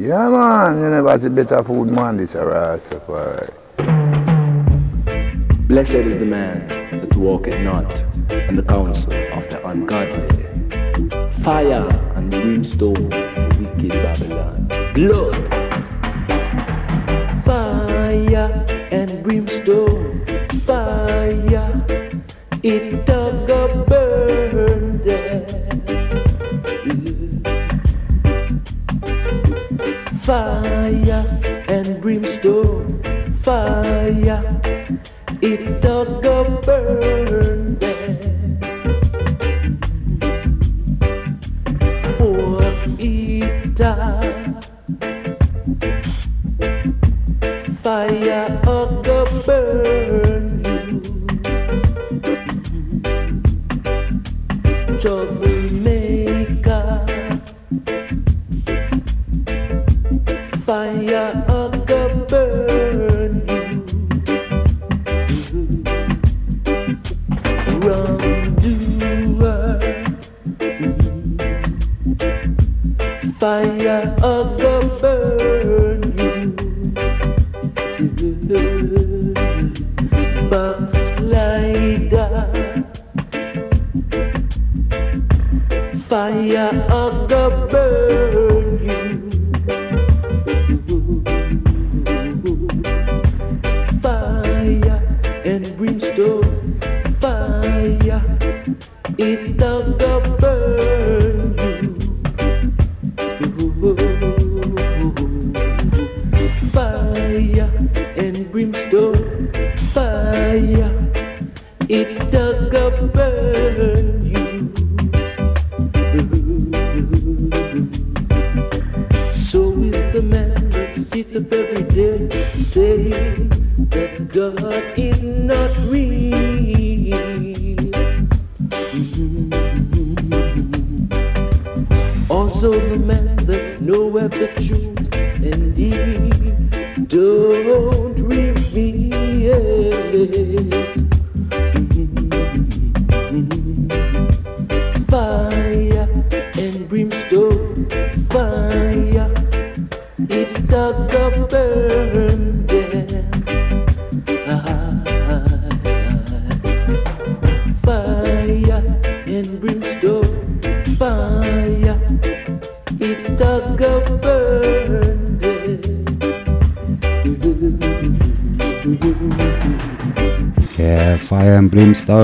Yeah, man, you never see better food, man. This a Rastafari. Blessed is the man that walketh not in the counsel of the ungodly. Fire and brimstone for wicked Babylon. Blood. Fire and brimstone. Fire. It does. fire and brimstone, fire, it all go burn.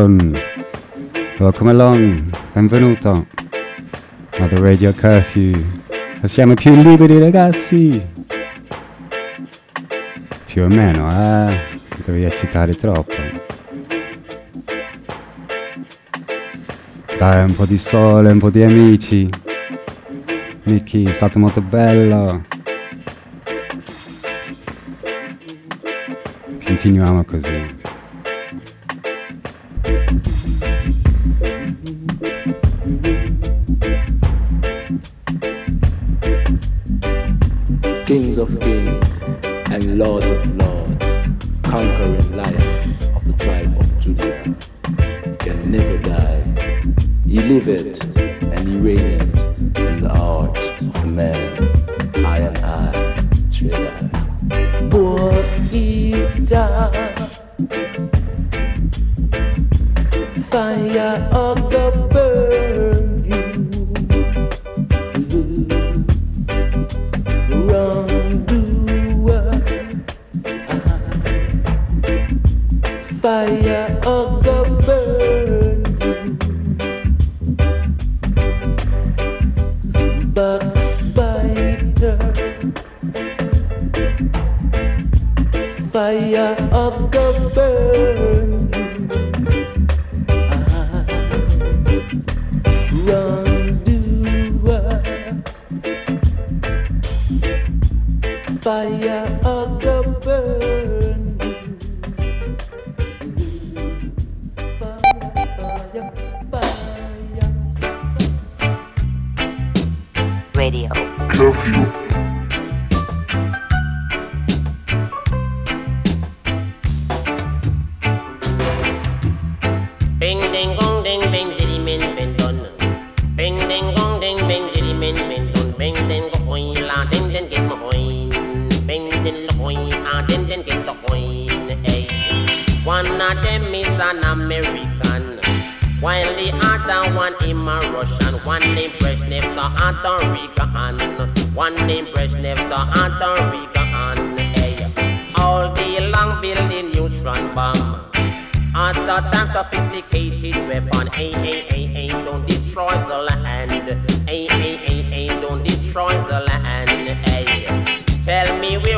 Welcome, welcome along, benvenuto. Another radio curfew. Siamo più liberi ragazzi. Più o meno, eh. Non Devi eccitare troppo. Dai, un po' di sole, un po' di amici. Nicky, è stato molto bello. Continuiamo così.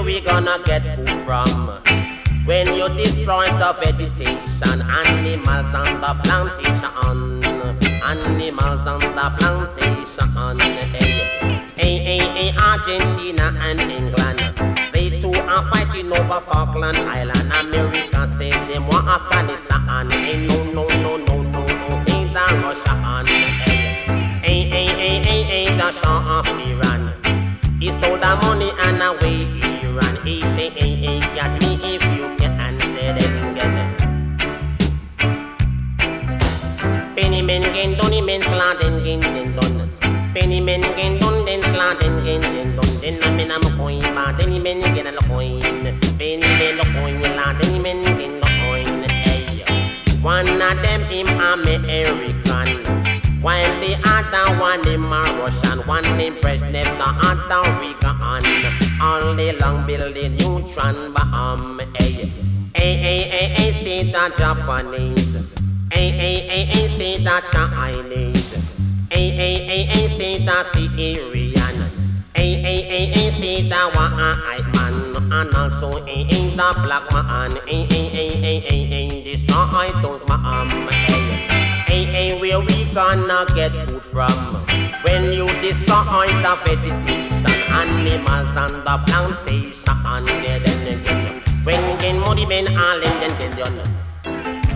We gonna get food from. When you destroy the vegetation, animals on the plantation, animals on the plantation. Hey, hey, hey, hey, Argentina and England, they too are fighting over Falkland Island. America say they want Afghanistan. Hey, no, no, no, no, no, no, say that Russia. Hey, hey, hey, hey, hey, the Shah of Iran. He stole the money and away He say, hey, hey, catch me if you can. Say that again. Penny men gen donny men sladen gen den don. Penny men gen don den sladen gen den don. Den a men am coin ba den men gen a coin. Penny men lo coin la den men gen lo coin. Hey, one of them him American. While the other one him a Russian, one named Brezhnev, the other Reagan. All the long building neutron bomb. Hey, hey, hey, hey, hey, say the Japanese. Hey, hey, hey, hey, say the Chinese. Hey, hey, hey, hey, say the Syrian. Hey, hey, hey, hey, say the white man. And also, hey, hey, the black man. Hey, hey, hey, hey, hey, hey, destroy those man. Hey, hey, where we gonna get food from? When you destroy the vegetation, animals and the plantation. Then, then, then. When gen money men all in den den.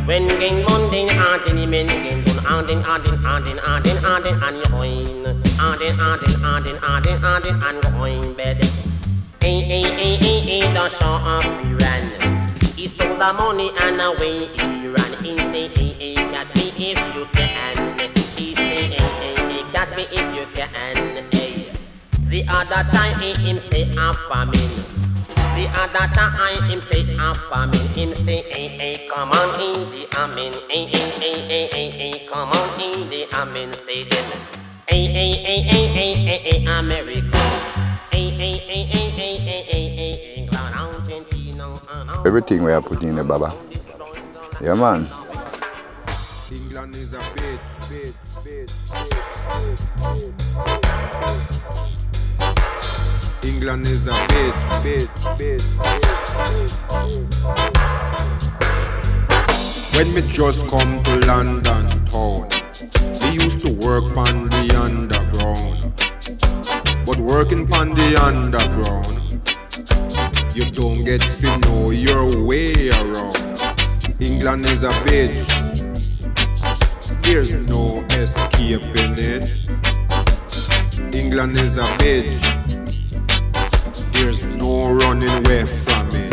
When gen money adin men gen dun adin adin adin adin adin and you oin. Adin adin adin adin adin and go oin bed. Hey hey hey hey hey the Shah of Iran. He stole the money and away Iran. He say hey hey catch me if you can. The other time he him say a famine. The other time him say a famine. Him say hey hey come on in the amen. Hey hey hey hey hey hey come on in the amen. Say them. Hey hey hey hey hey hey hey America. Hey hey hey hey hey hey hey hey England, Argentina, Everything we are putting in the baba. Yeah, man. England is a England is a bit, bit, bit, When me just come to London town, me used to work on the underground. But working on the underground, you don't get to know your way around. England is a bitch. There's no escaping it. England is a bitch. There's no running away from it.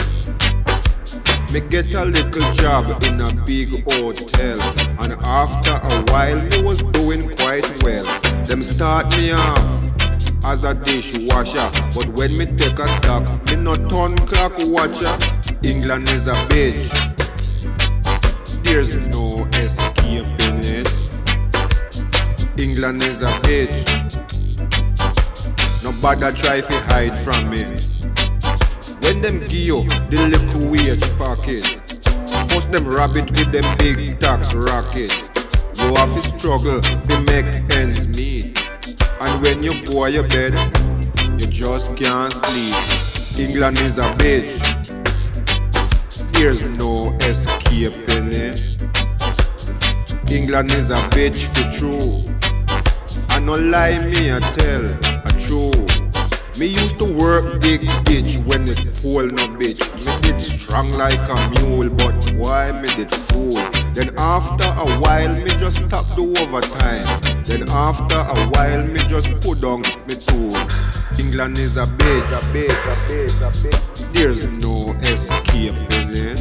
Me get a little job in a big hotel, and after a while me was doing quite well. Them start me off as a dishwasher, but when me take a stock, me no turn clock watcher. England is a bitch. There's no escaping it. England is a bitch. Nobody try to hide from it. When them give you the little wage packet, first them rabbit with them big tax racket. You have to struggle to make ends meet. And when you go your bed, you just can't sleep. England is a bitch. There's no escaping it. England is a bitch for true. I no lie me I tell a true. Me used to work big bitch when it fall no bitch. Me did strong like a mule, but why me did fool? Then after a while me just stop the overtime. Then after a while me just put on me tool. England is a bitch. A bitch, a bitch, a bitch. There's no escaping it.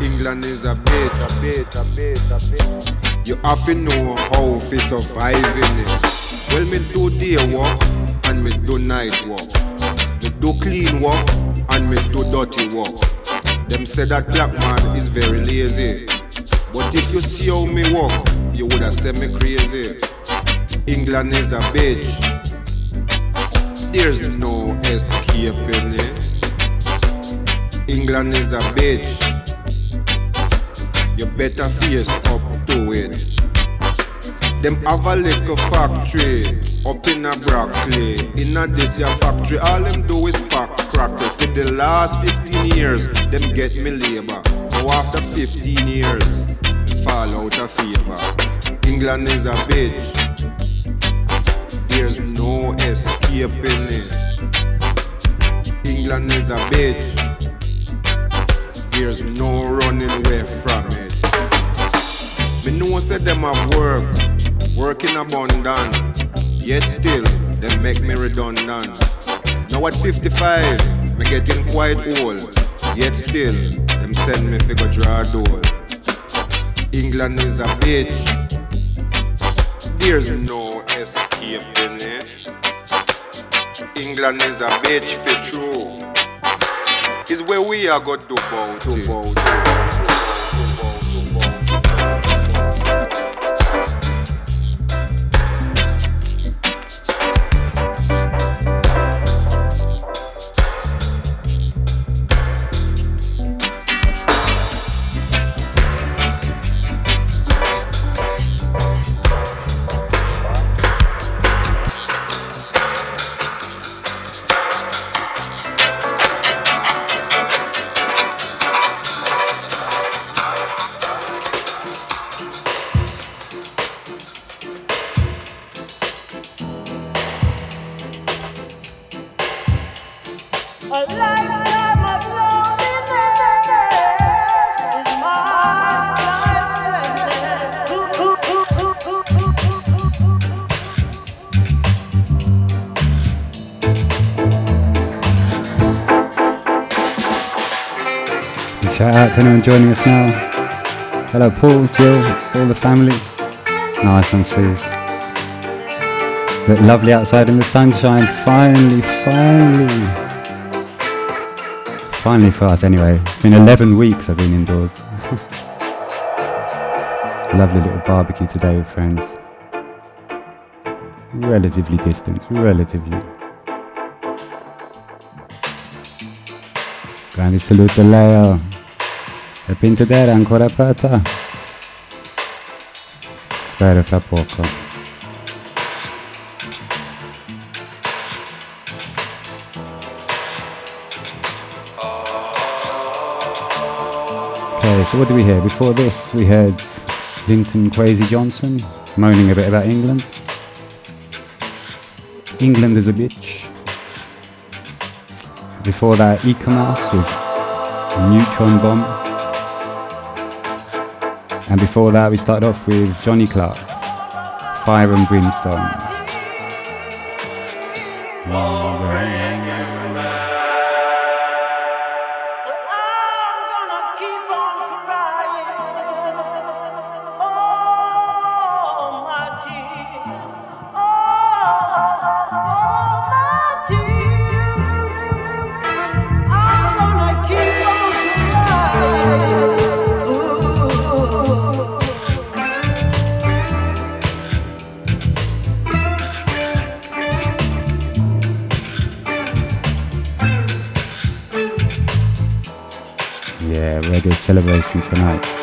England is a bitch. A bitch, a bitch, a bitch. You to know how to survive in it. Well, me do day work and me do night work. Me do clean work and me do dirty work. Them say that black man is very lazy. But if you see how me work, you would have said me crazy. England is a bitch. There's no escaping it. England is a bitch. You better face up to it. Them have a little factory up in a Brockley. In a this year factory, all them do is pack cracker. For the last 15 years, them get me labor. Now after 15 years, fall out of favor. England is a bitch. There's no escaping it. England is a bitch. There's no running away from it. Me know said them have work, work in abundance. Yet still, them make me redundant. Now at 55, me getting quite old. Yet still, them send me figure draw door. England is a bitch. There's no escaping it. England is a bitch for true. Is where we are got to bout it. Joining us now. Hello, Paul, Jill, all the family. Nice one, Suze. Look lovely outside in the sunshine. Finally, finally. Finally for us, anyway. It's been 11 weeks I've been indoors. lovely little barbecue today with friends. Relatively distant, relatively. Grandi saluto Leo. E Pintadera ancora aperta? Spero fra poco. Okay, so what do we hear? Before this, we heard Linton Kwesi Johnson moaning a bit about England. England is a bitch. Before that, Eek-A-Mouse with Neutron Bomb. And before that, we started off with Johnny Clarke, Fire and Brimstone. Yeah, reggae celebration tonight.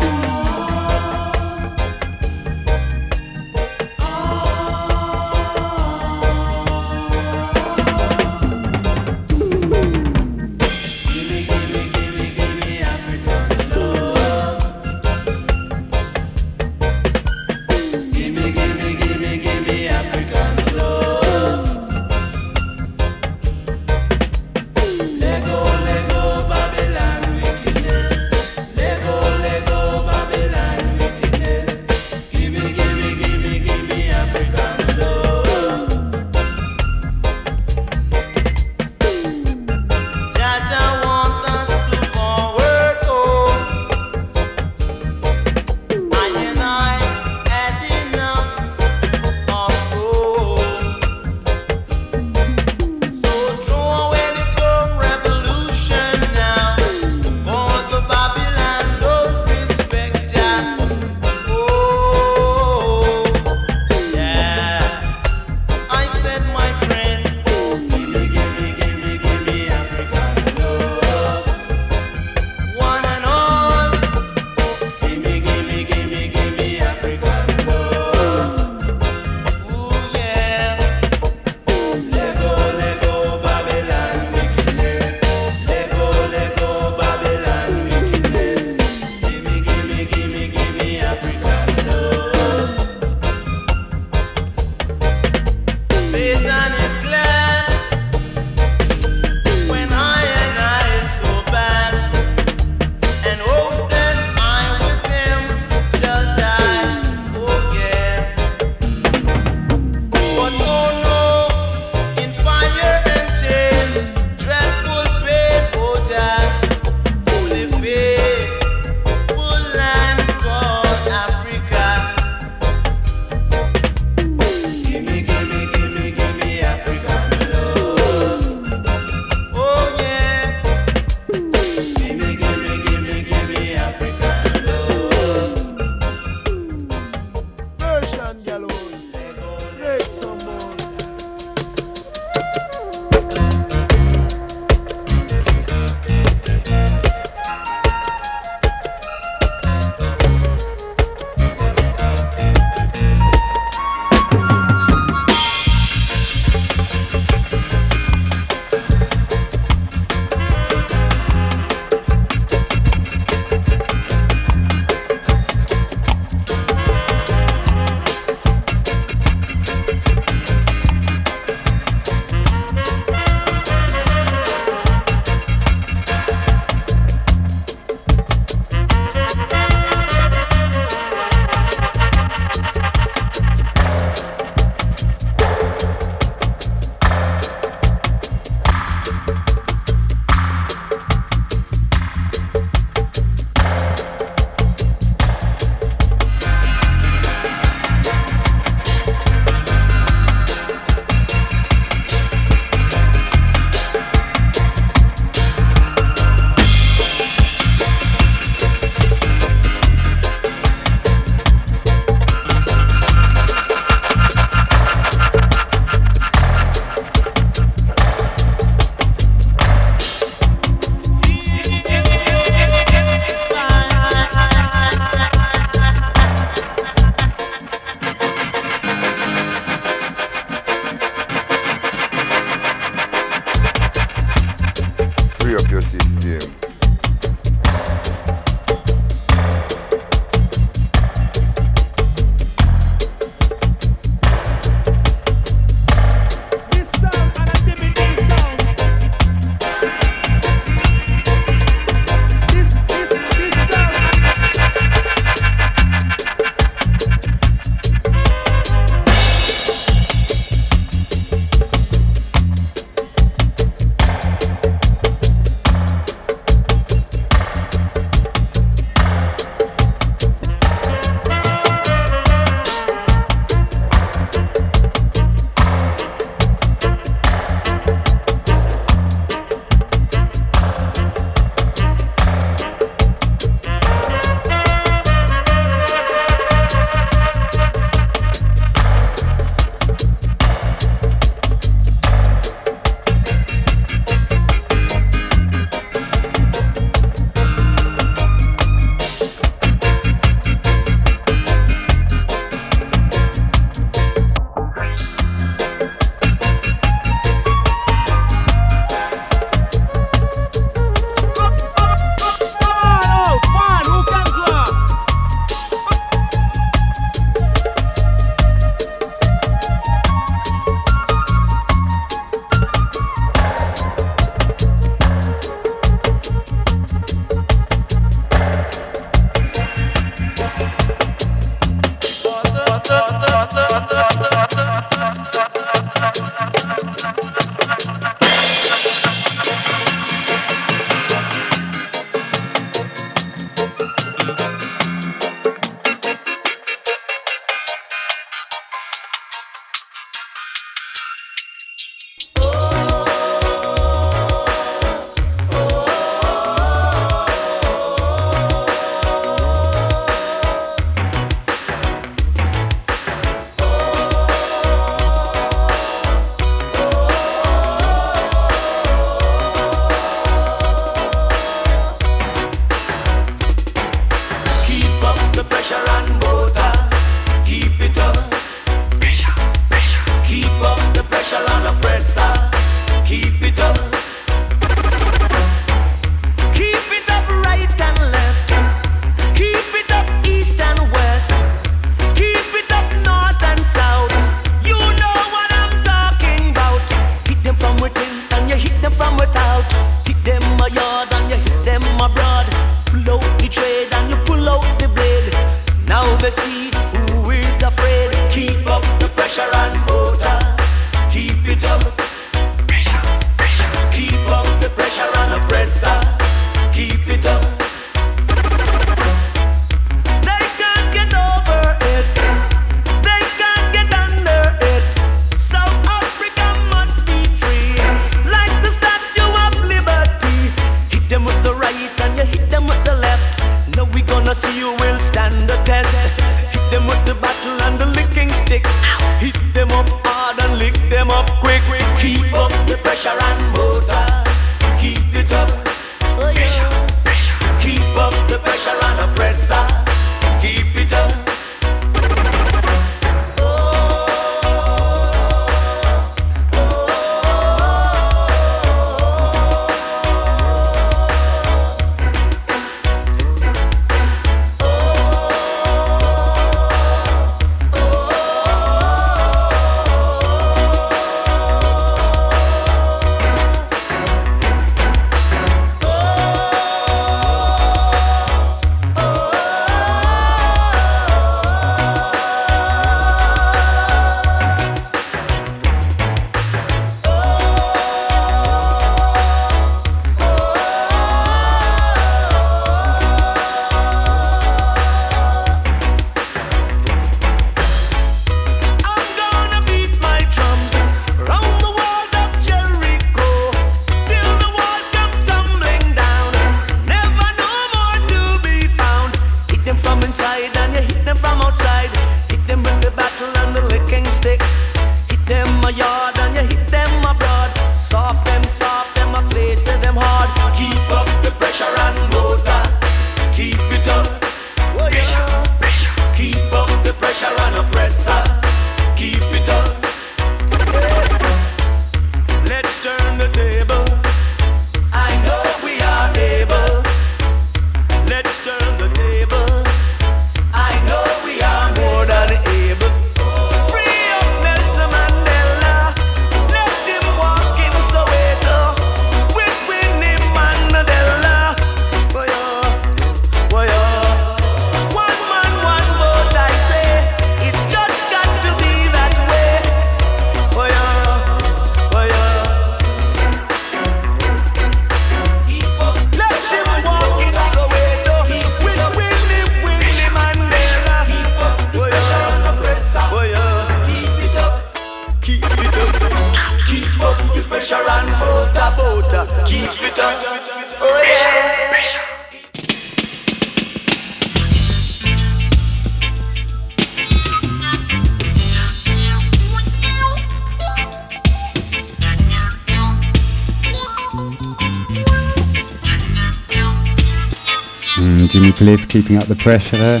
Keeping up the pressure there.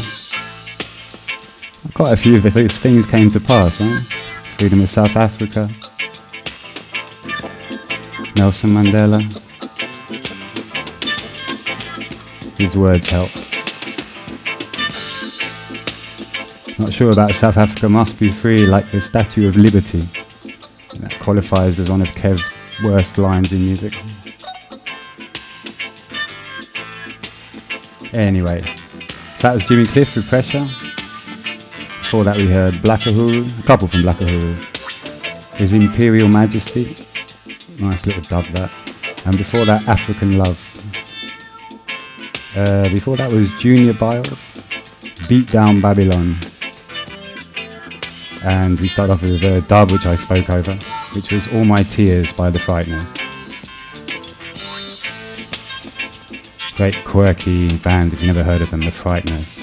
Quite a few of those things came to pass, huh? Freedom of South Africa, Nelson Mandela. His words help. Not sure about South Africa must be free like the Statue of Liberty. That qualifies as one of Kev's worst lines in music. Anyway, that was Jimmy Cliff with Pressure. Before that we heard Black Uhuru, a couple from Black Uhuru. His Imperial Majesty, nice little dub that. And before that, African Love. Uh, before that was Junior Byles, Beat Down Babylon. And we start off with a dub which I spoke over, which was All My Tears by The Frighteners. Great quirky band if you've never heard of them, The Frighteners.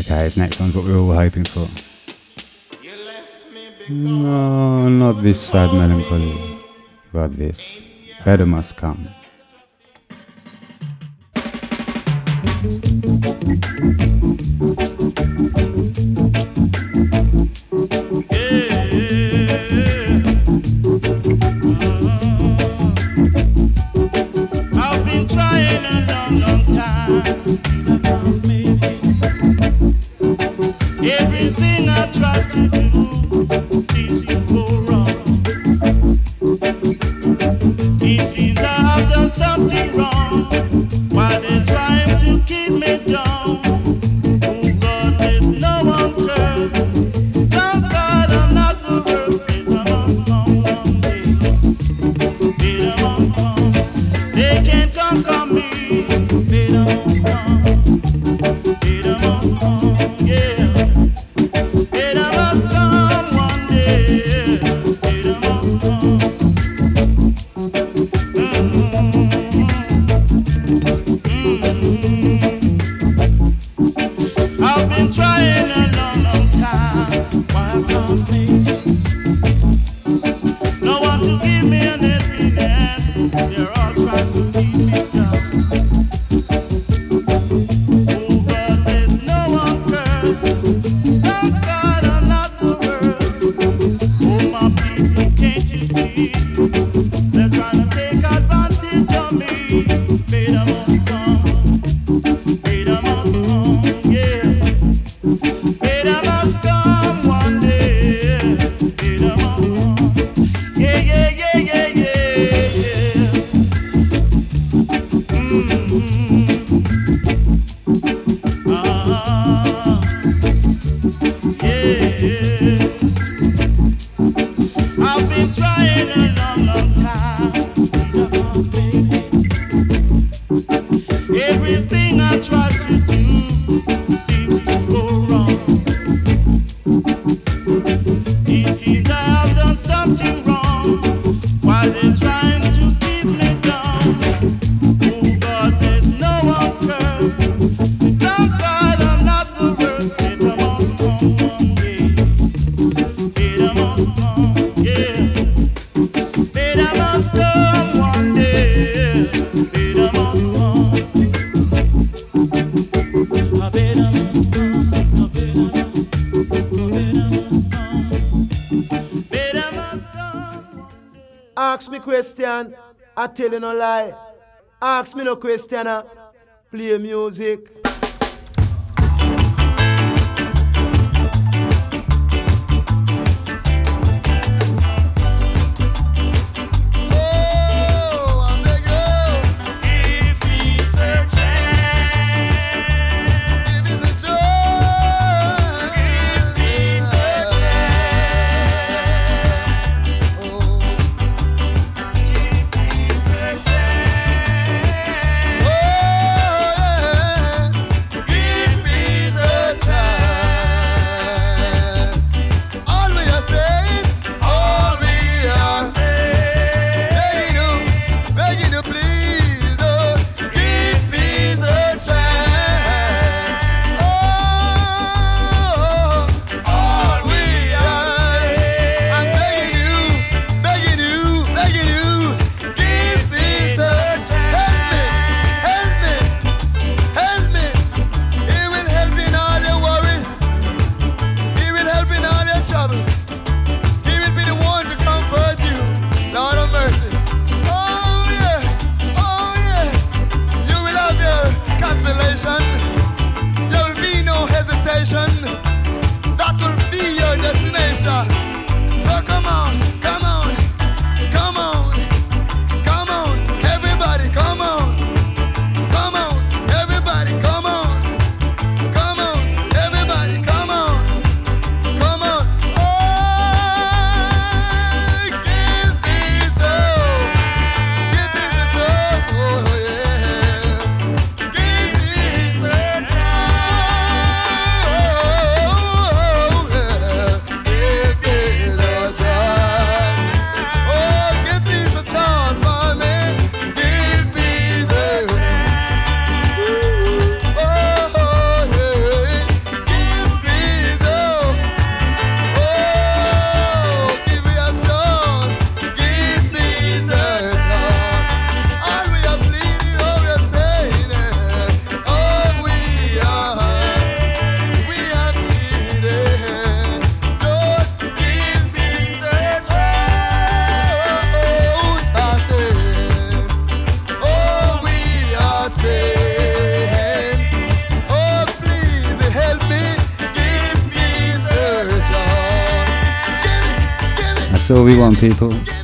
Okay, this next one's what we are all hoping for. Not this sad melancholy, but this. Better must come. Everything I try to do question. I tell you no lie. Ask me no question. Play music. we want people.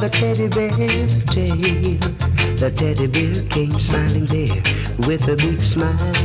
The teddy bear the tale. The teddy bear came smiling there with a big smile.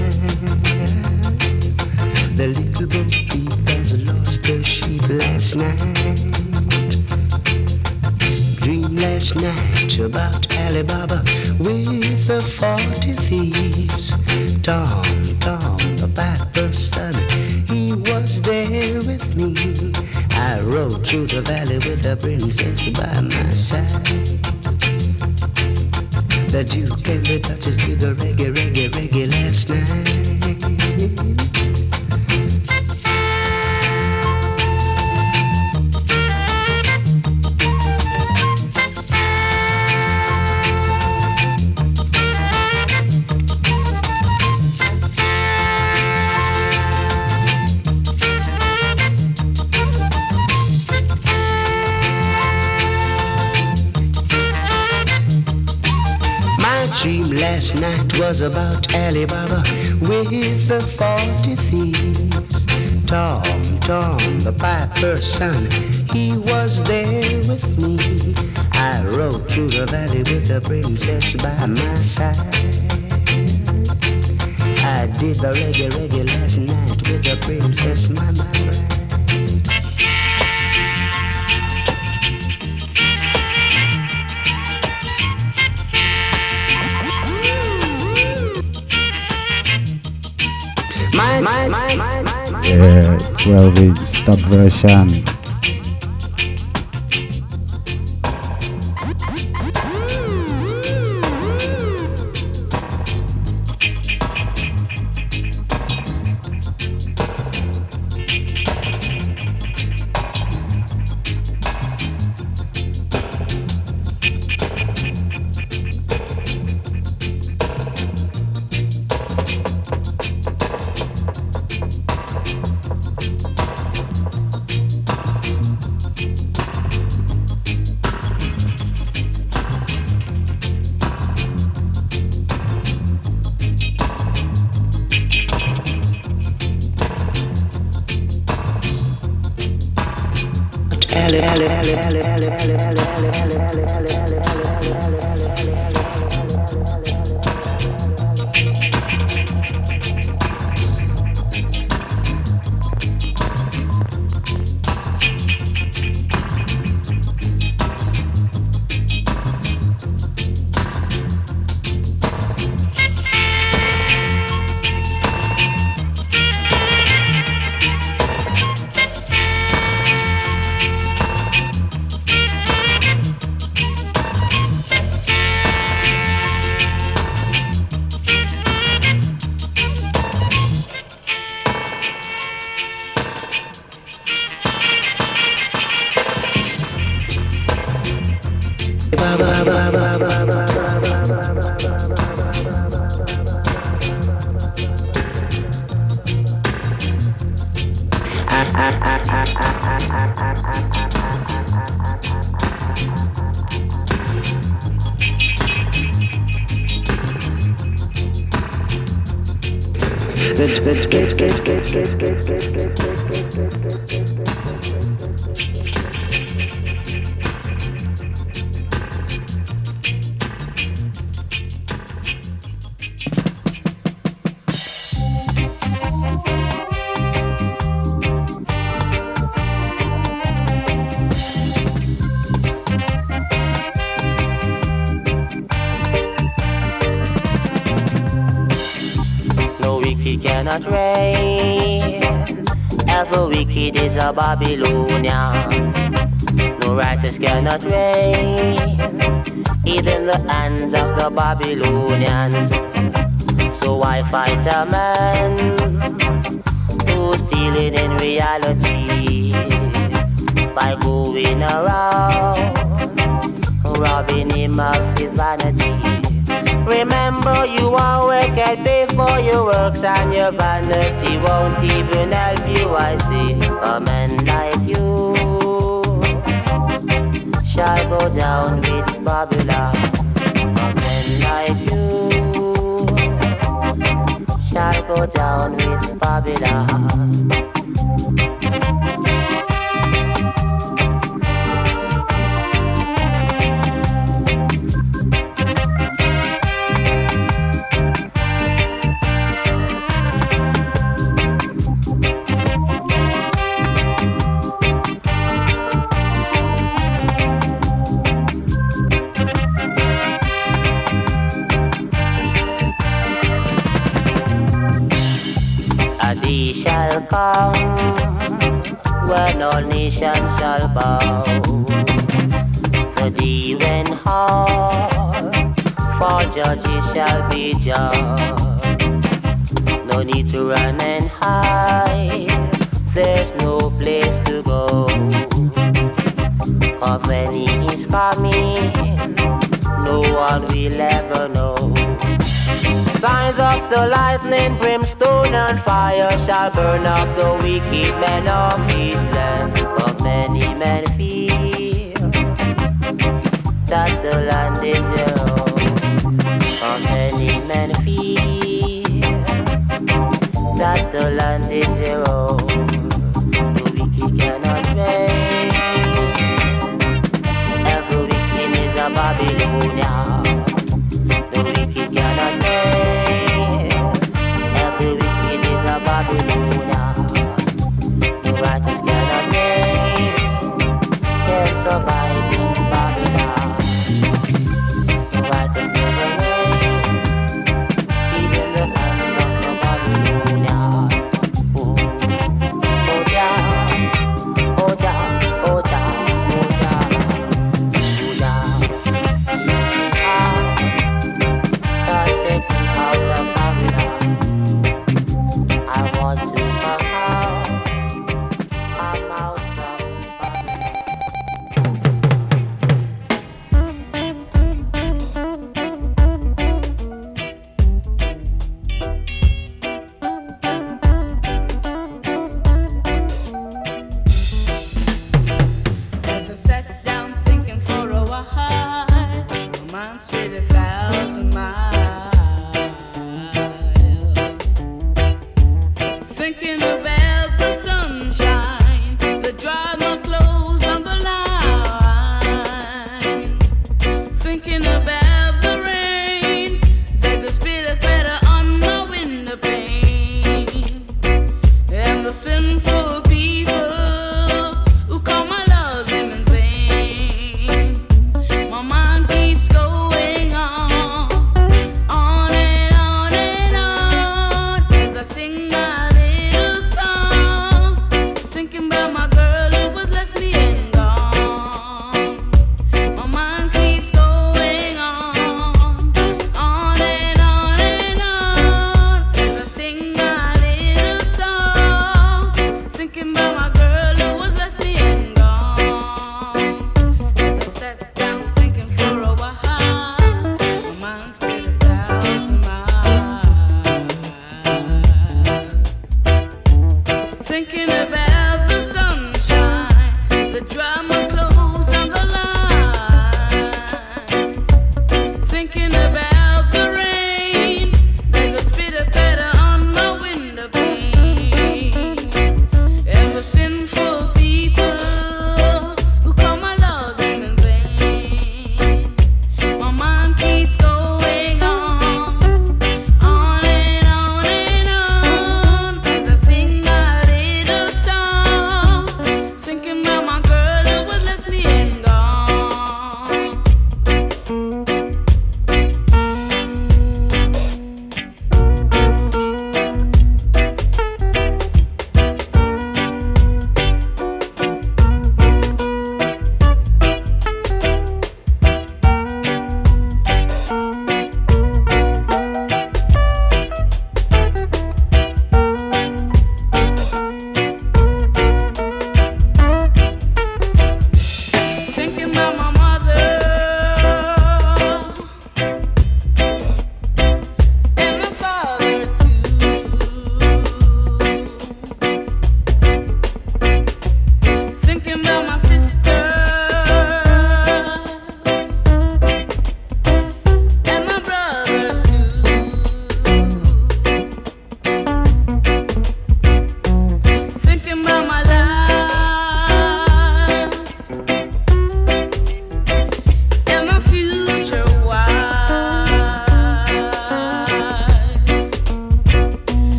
Dream last night was about Alibaba with the forty thieves. Tom, Tom, the piper's son, he was there with me. I rode through the valley with the princess by my side. I did the reggae, reggae last night with the princess, my, my bride. Yeah, 12 inch dub version.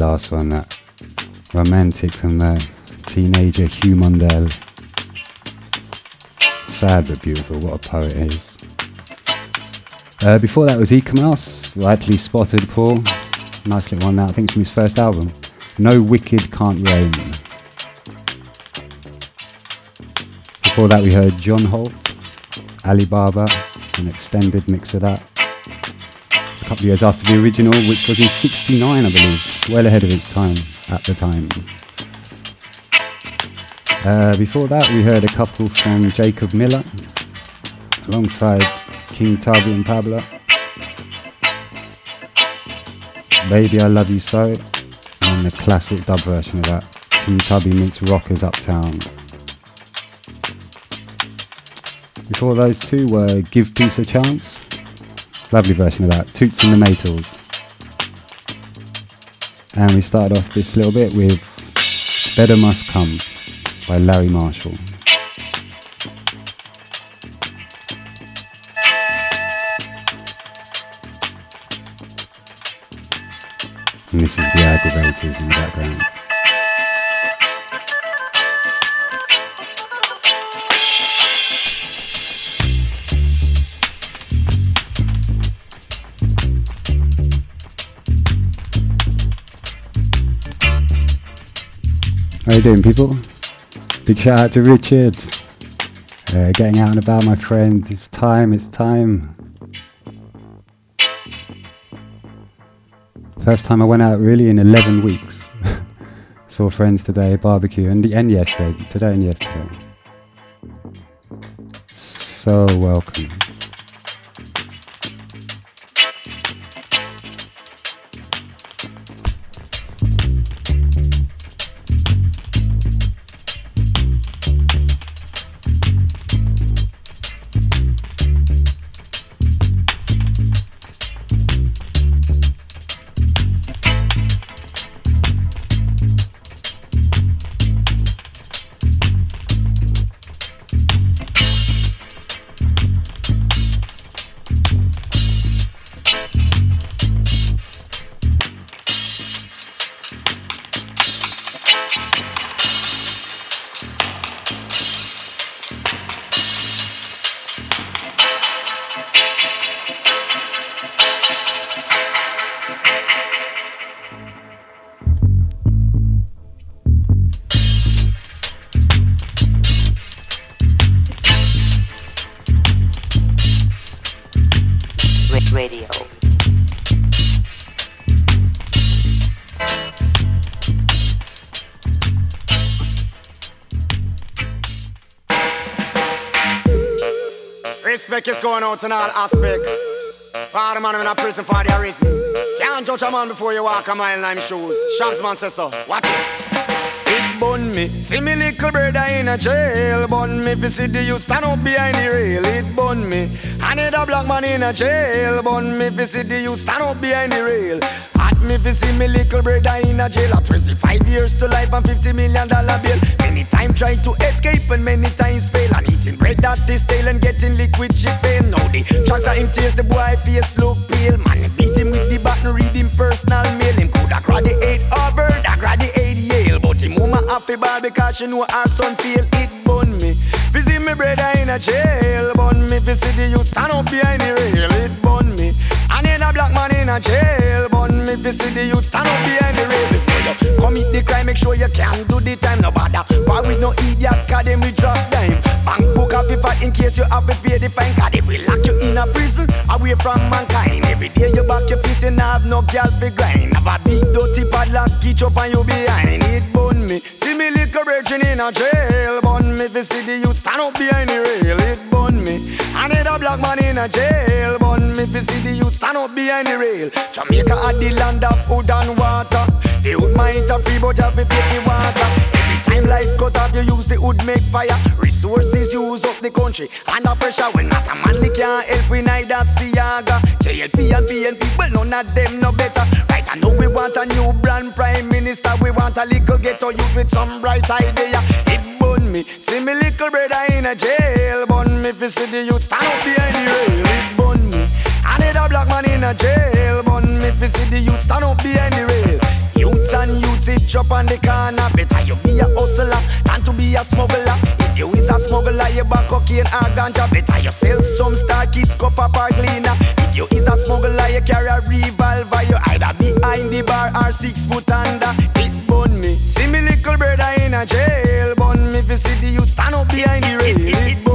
Last one, that romantic from the teenager Hugh Mundell. Sad but beautiful, what a poet he is. Uh, before that was Eek-A-Mouse, rightly spotted Paul. Nice little one that, I think from his first album. No Wicked Can't Reign. Before that we heard John Holt, Alibaba, an extended mix of that. A couple of years after the original, which was in 69 I believe, well ahead of its time at the time. Uh, before that we heard a couple from Jacob Miller, alongside King Tubby and Pablo. Baby I Love You So, and the classic dub version of that. King Tubby meets Rockers Uptown. Before those two were Give Peace a Chance. Lovely version of that. Toots and the Maytals. And we started off this little bit with Better Must Come by Larry Marshall. And this is the Aggrovators in the background. How you doing, people? Big shout out to Richard. Uh, getting out and about, my friend. It's time, it's time. First time I went out really in 11 weeks. Saw friends today, barbecue, and, and yesterday. Today and yesterday. So welcome. Out in all aspect. All the man in a prison for their reason. Can't judge a man before you walk a mile in his shoes. Sharps man says so. Watch this. It bun me. See me little brother in a jail. Bun me. If you see the youth stand up behind the rail. It bun me. I need a black man in a jail. Bun me. If you see the youth stand up behind the rail. At me if you see me little brother in a jail. At 25 years to life and 50 million dollar bill. Many times try to escape and many times fail. And eating bread that is stale and getting liquid shit pain. Now the drugs are him tears the boy face look pale. Man beat him with the bat and read him personal mail. Him coulda graduate Harvard, I graduate Yale. But him mama happy ball because she know her son feel it bun me. Visit me brother in a jail, bun me. Visit the youth stand up behind the rail, it bun me. I need a black man in a jail, bun me. Visit the youth stand up behind the rail. Before you commit the crime, make sure you can't do the time. No bother, but with no idiot, cause them we drop dime. Bank book up if in case you have to pay the fine, cause they will lock you in a prison away from mankind. Every day you back your face and have no girl to grind. Have a big dirty padlock, each up on you behind. It bun me. See me little virgin in a jail. Bun me. If you see the youth stand up behind the rail, it bun me. I need a black man in a jail. Bun me. If you see the youth stand up behind the rail. Jamaica are the land of food and water. The wood might have free, but have to pay the water. Time life cut off, you use the wood make fire. Resources use up the country under pressure. When not a man we can't help, we neither Seaga. JLP and PNP, well none of them no better. Right, I know we want a new brand prime minister. We want a little ghetto youth with some bright idea. It bun me, see me little brother in a jail. Bun me, if you see the youth stand up behind the rail. It bun me. I need a black man in a jail. Bun me, if you see the youth stand up behind the rail. Boys and youths it up on the corner. Better you be a hustler than to be a smuggler. If you is a smuggler, you back cocaine or ganja. Better you sell some star kiss cup up or cleaner. If you is a smuggler, you carry a revolver. You either behind the bar or six foot under. It bun me. See me little brother in a jail. Bun me if you see the youth stand up behind the rail. It bun me.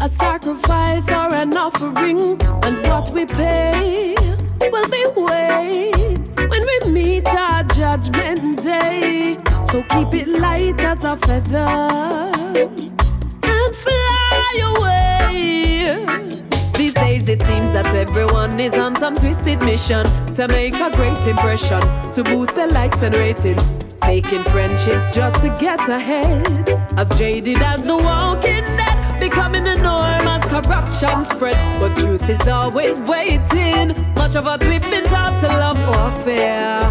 A sacrifice or an offering, and what we pay will be weighed when we meet our judgment day. So keep it light as a feather it seems that everyone is on some twisted mission to make a great impression, to boost their likes and ratings. Faking friendships just to get ahead. As jaded as the walking dead, becoming the norm as corruption spread. But truth is always waiting. Much of what we've been taught to love or fear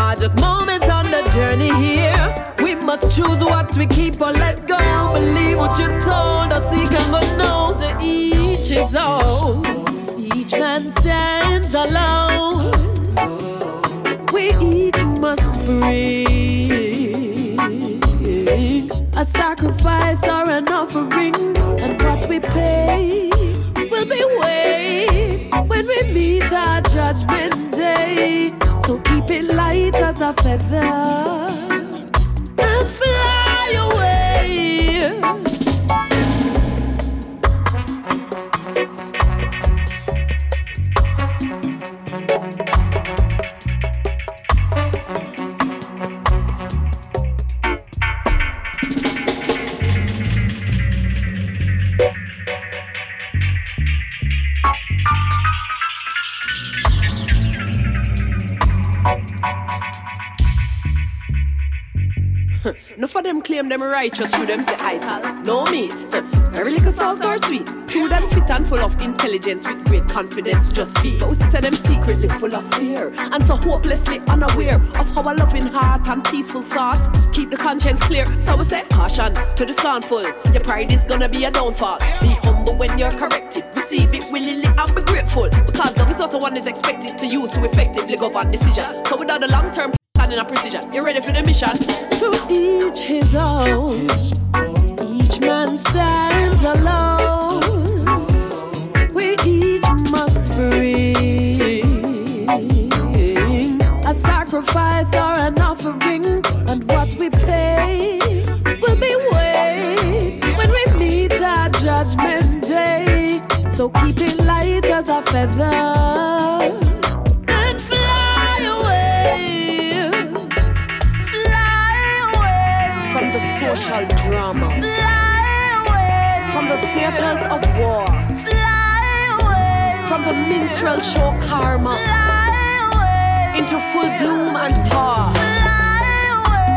are just moments on the journey here. We must choose what we keep or let go. Believe what you're told us, he can go no to each his own. Man stands alone. We each must bring a sacrifice or an offering, and what we pay will be weighed when we meet our judgment day. So keep it light as a feather and fly righteous, through them say idle. No meat, very little salt or sweet. True them fit and full of intelligence with great confidence. Just speak. But we say them secretly full of fear and so hopelessly unaware of how a loving heart and peaceful thoughts keep the conscience clear. So we say caution to the scornful. Your pride is gonna be a downfall. Be humble when you're corrected. Receive it willingly and be grateful because love is what one is expected to use to effectively govern decision. So without a long-term planning and precision, you're ready for the mission? To each his own. Each man stands alone. We each must bring a sacrifice or an offering, and what we pay will be weighed when we meet our judgment day. So keep it light as a feather the theaters of war, from the minstrel show karma, into full bloom and power.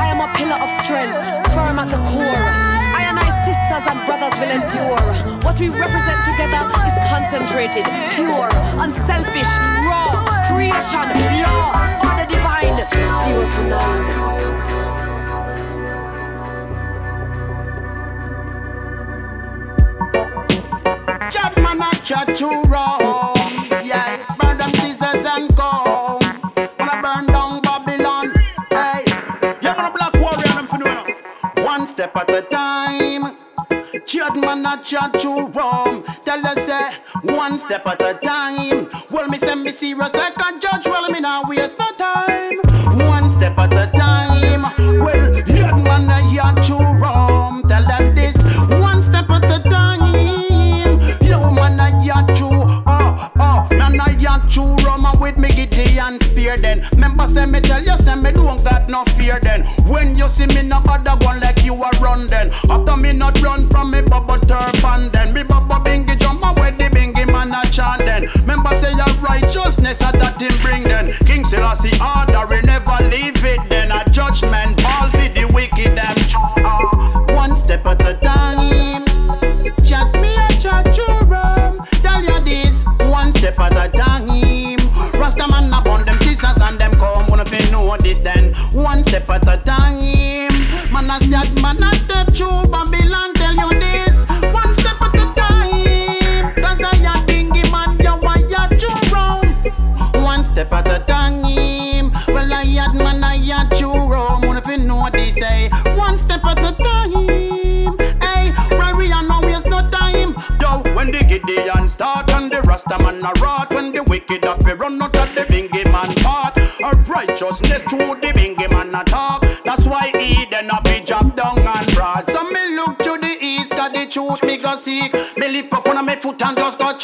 I am a pillar of strength, firm at the core. I and I sisters and brothers will endure. What we represent together is concentrated, pure, unselfish, raw, creation, law, order divine, zero to none. Too wrong. Tell us say one step at a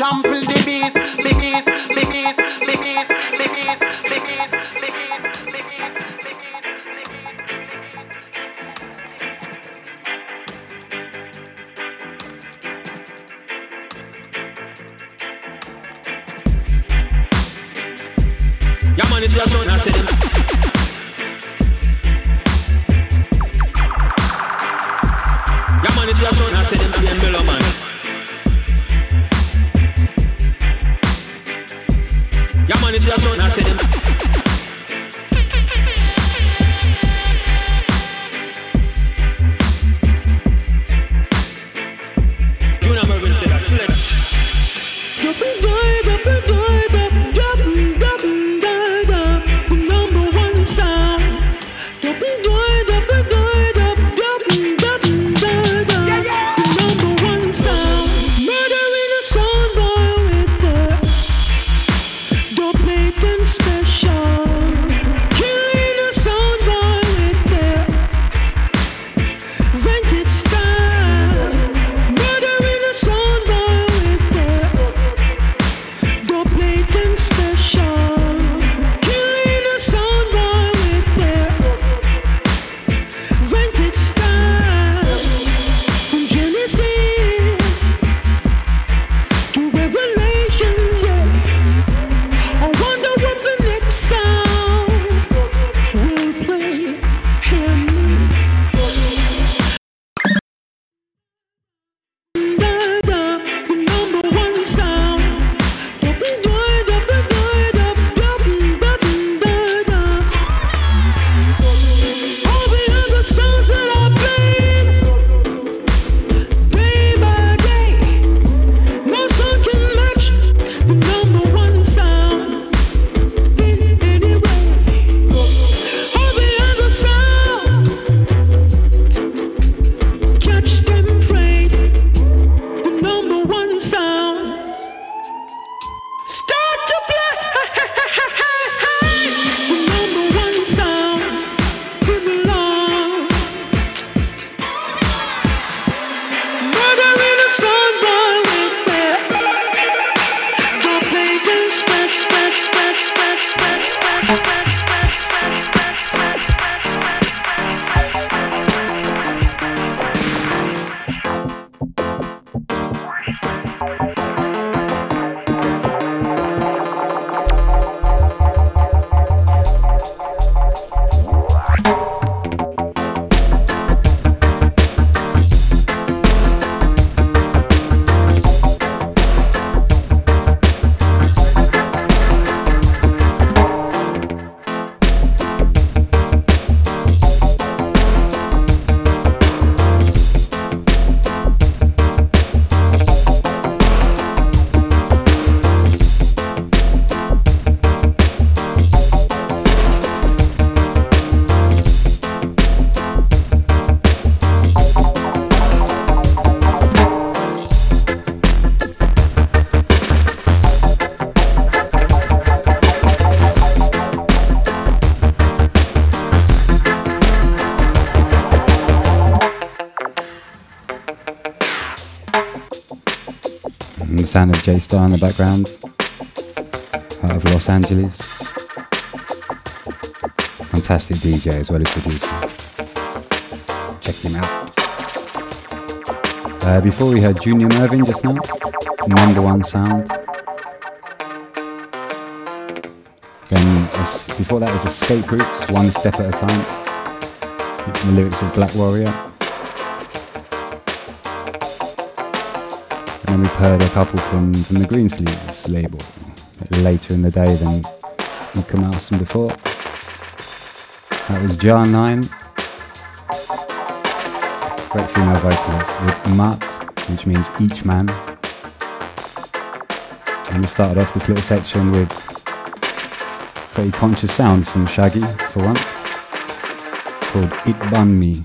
trample sound of J Star in the background out of Los Angeles. Fantastic DJ as well as producer. Check him out. Uh, before we heard Junior Murvin just now, number one sound. Then before that was Escape Routes, One Step at a Time. The lyrics of Black Warrior. heard a couple from, from the Greensleeves label later in the day than would come out some before. That was Jah9, great female vocalist, with Mat, which means each man. And we started off this little section with pretty conscious sound from Shaggy for once, called It Bun Me.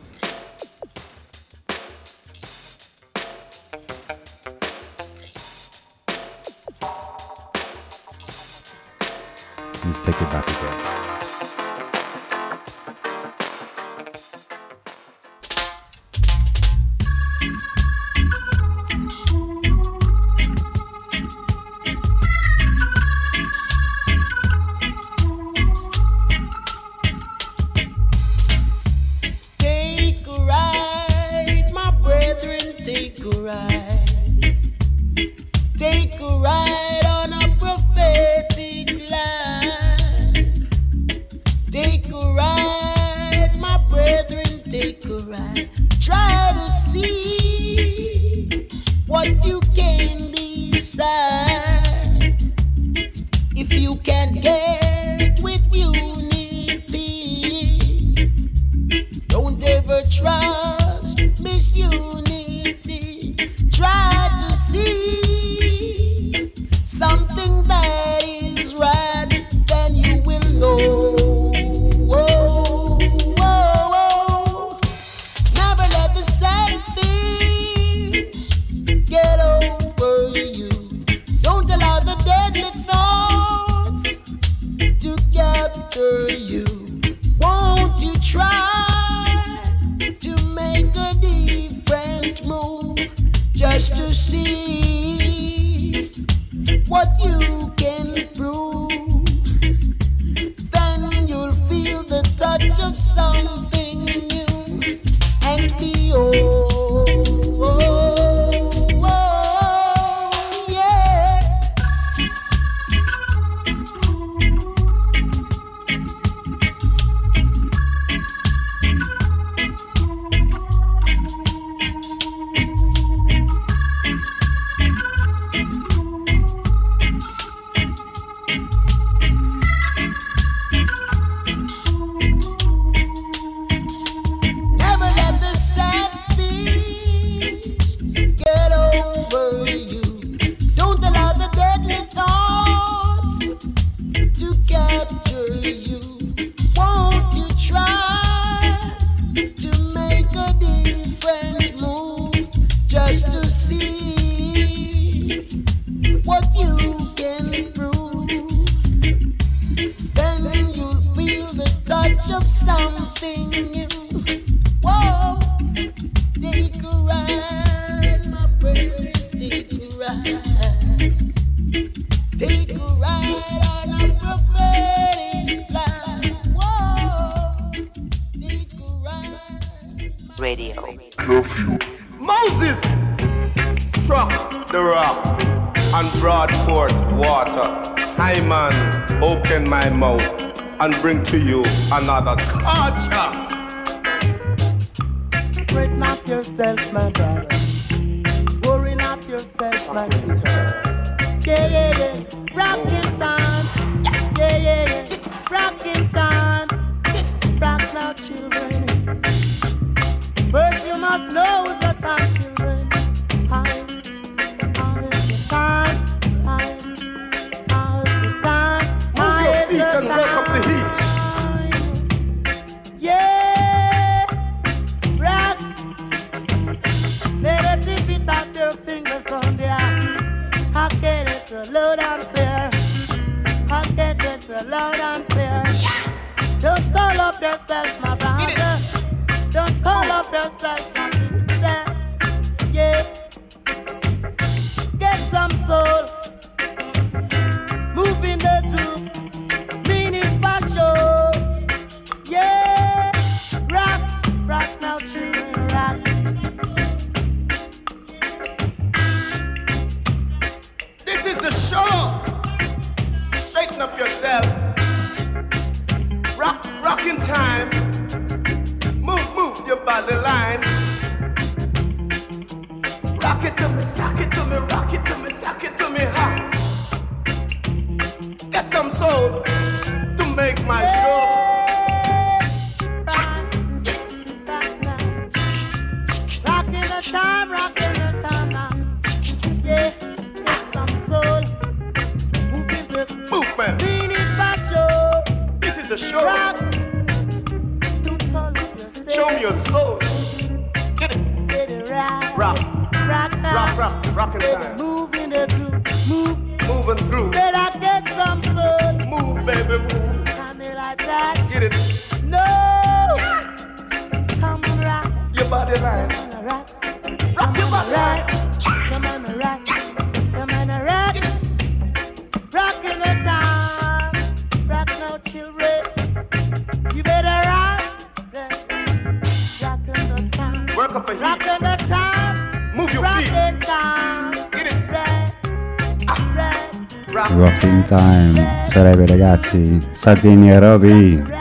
Curfew. Moses! struck the rock and brought forth water. I man, open my mouth and bring to you another scotch. Fret not yourself, my brother. Worry not yourself, my sister. Yeah, yeah, yeah. Rockin' time. Yeah, yeah, yeah. Rockin' time. Cause it's the time sarebbe ragazzi. Saltini e Roby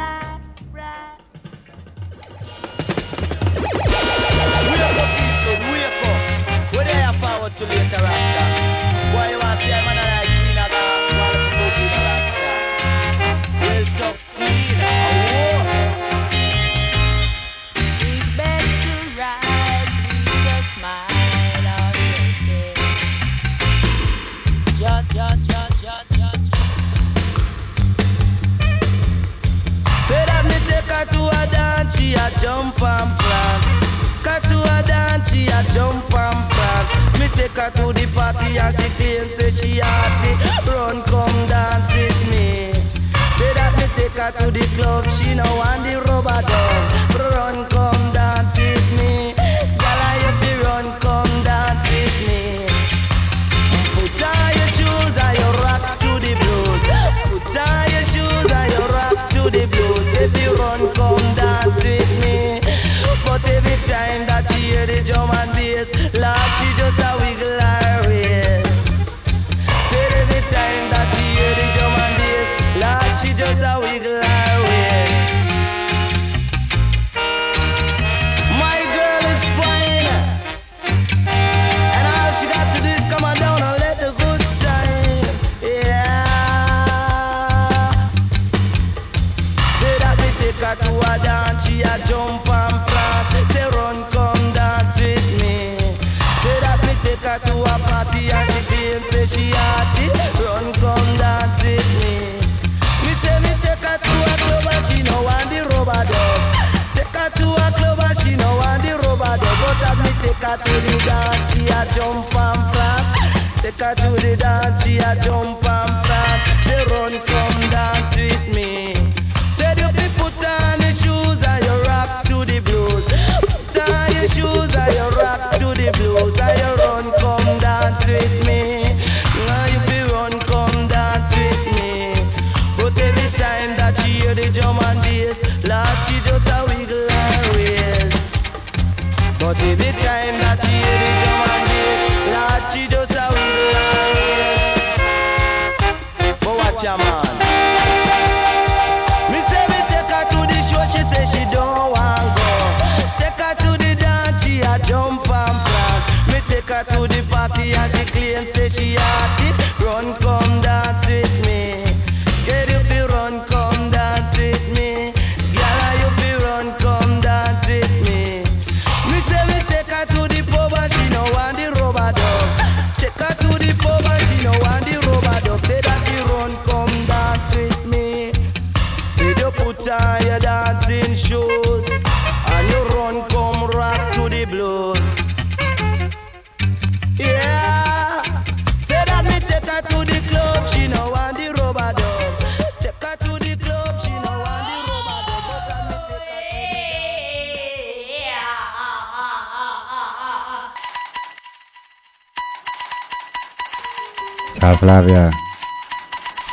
Flavia.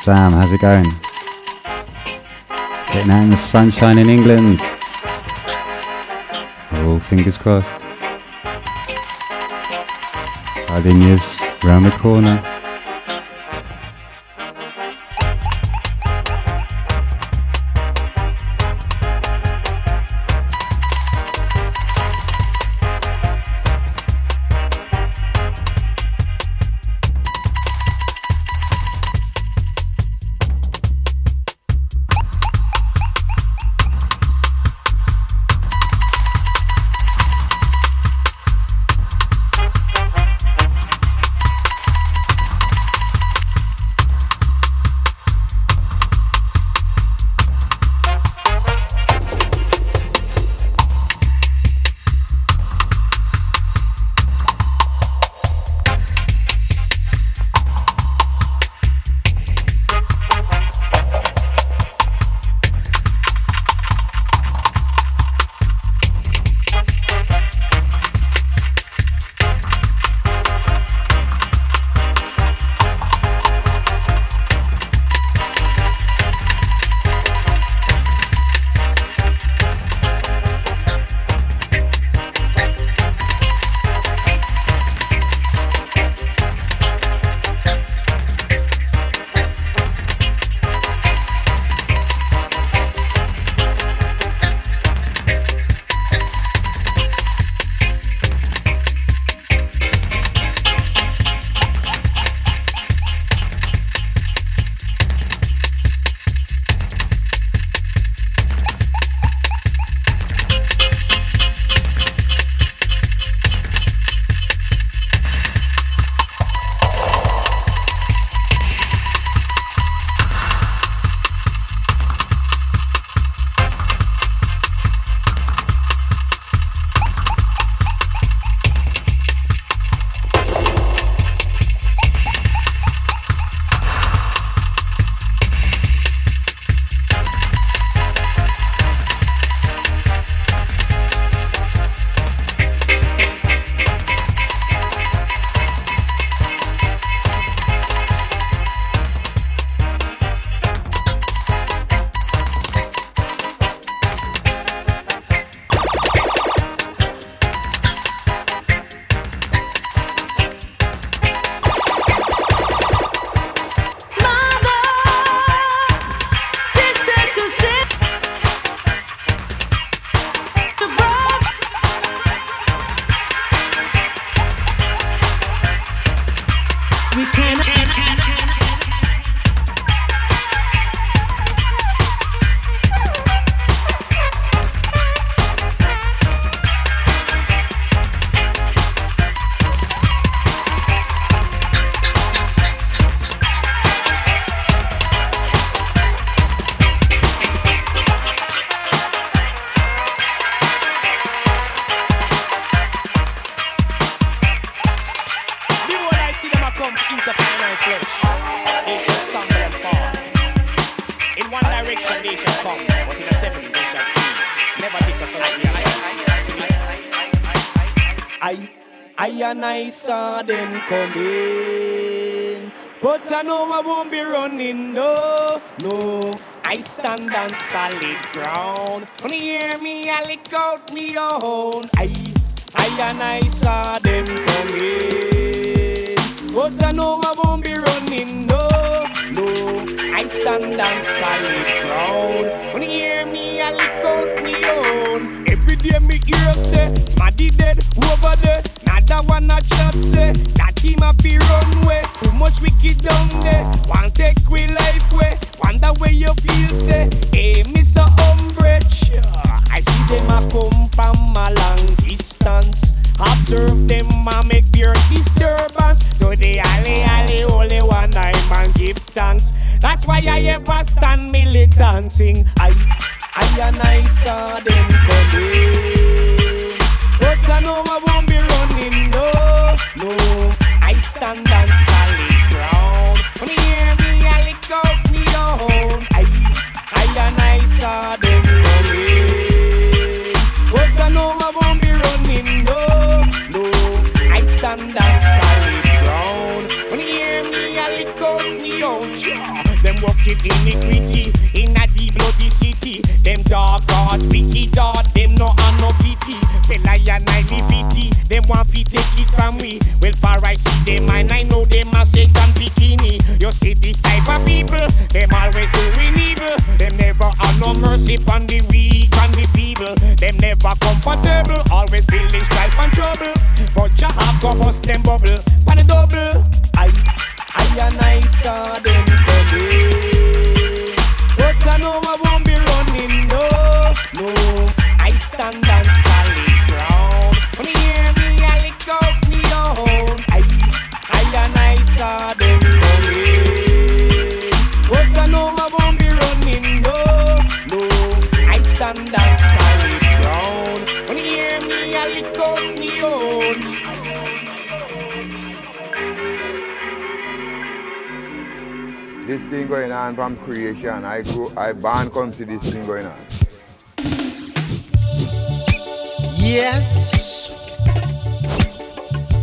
Sam, how's it going? Getting out in the sunshine in England. All oh, fingers crossed. Sardinia's round the corner. that solid ground. When you hear me, I lick out me own jaw. Them working iniquity in a deep bloody city. Them dark heart, wicked heart, them no have no pity. Fella and I liberty, them want fi take it from we. Well, far I see them and I know them a Satan bikini. You see this type of people, them always doing evil. Them never have no mercy on the weak and the feeble. Them never comfortable, always building strife and Go bust them bubble, pan the double. I, I and I saw them. going on from creation. I grew, I born come to this thing going on. Yes.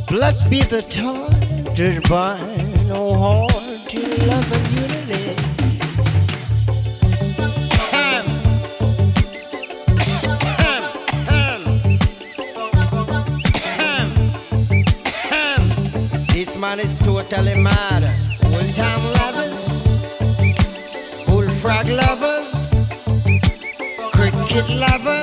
Blessed be the time to divine, no oh, heart to love and unity. This man is totally mad. lover.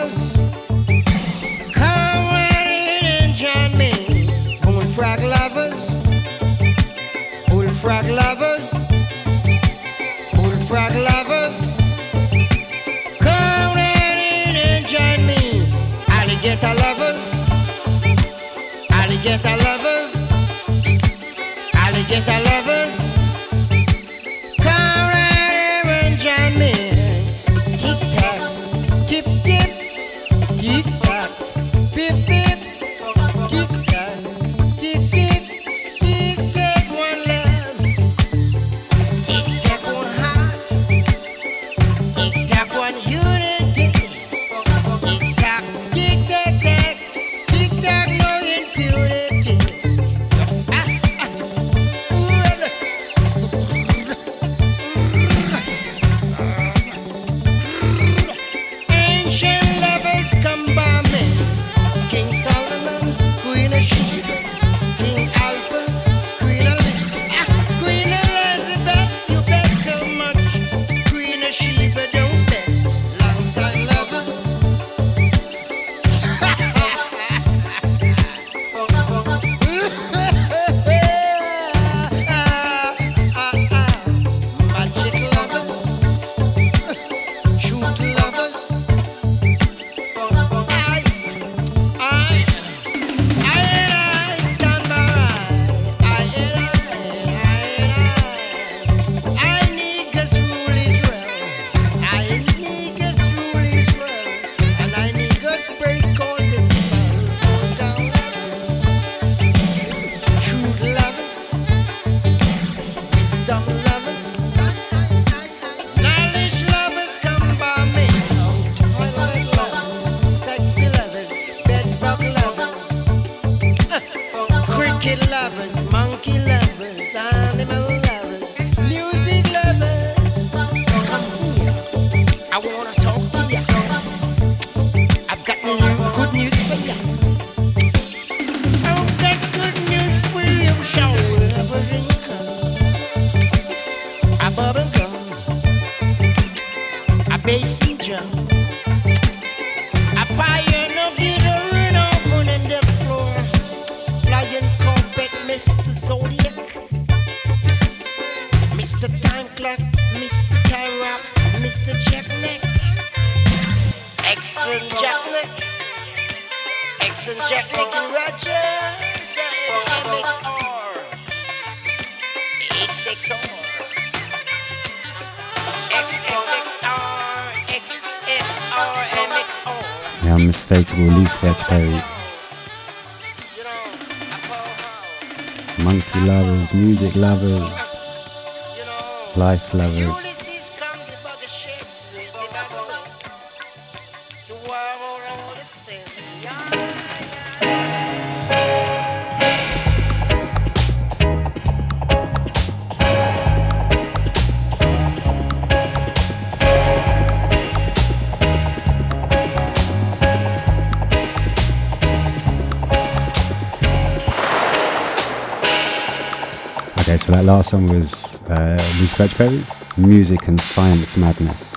Okay, so that last song was uh, Lee Scratch Perry, Music and Science Madness.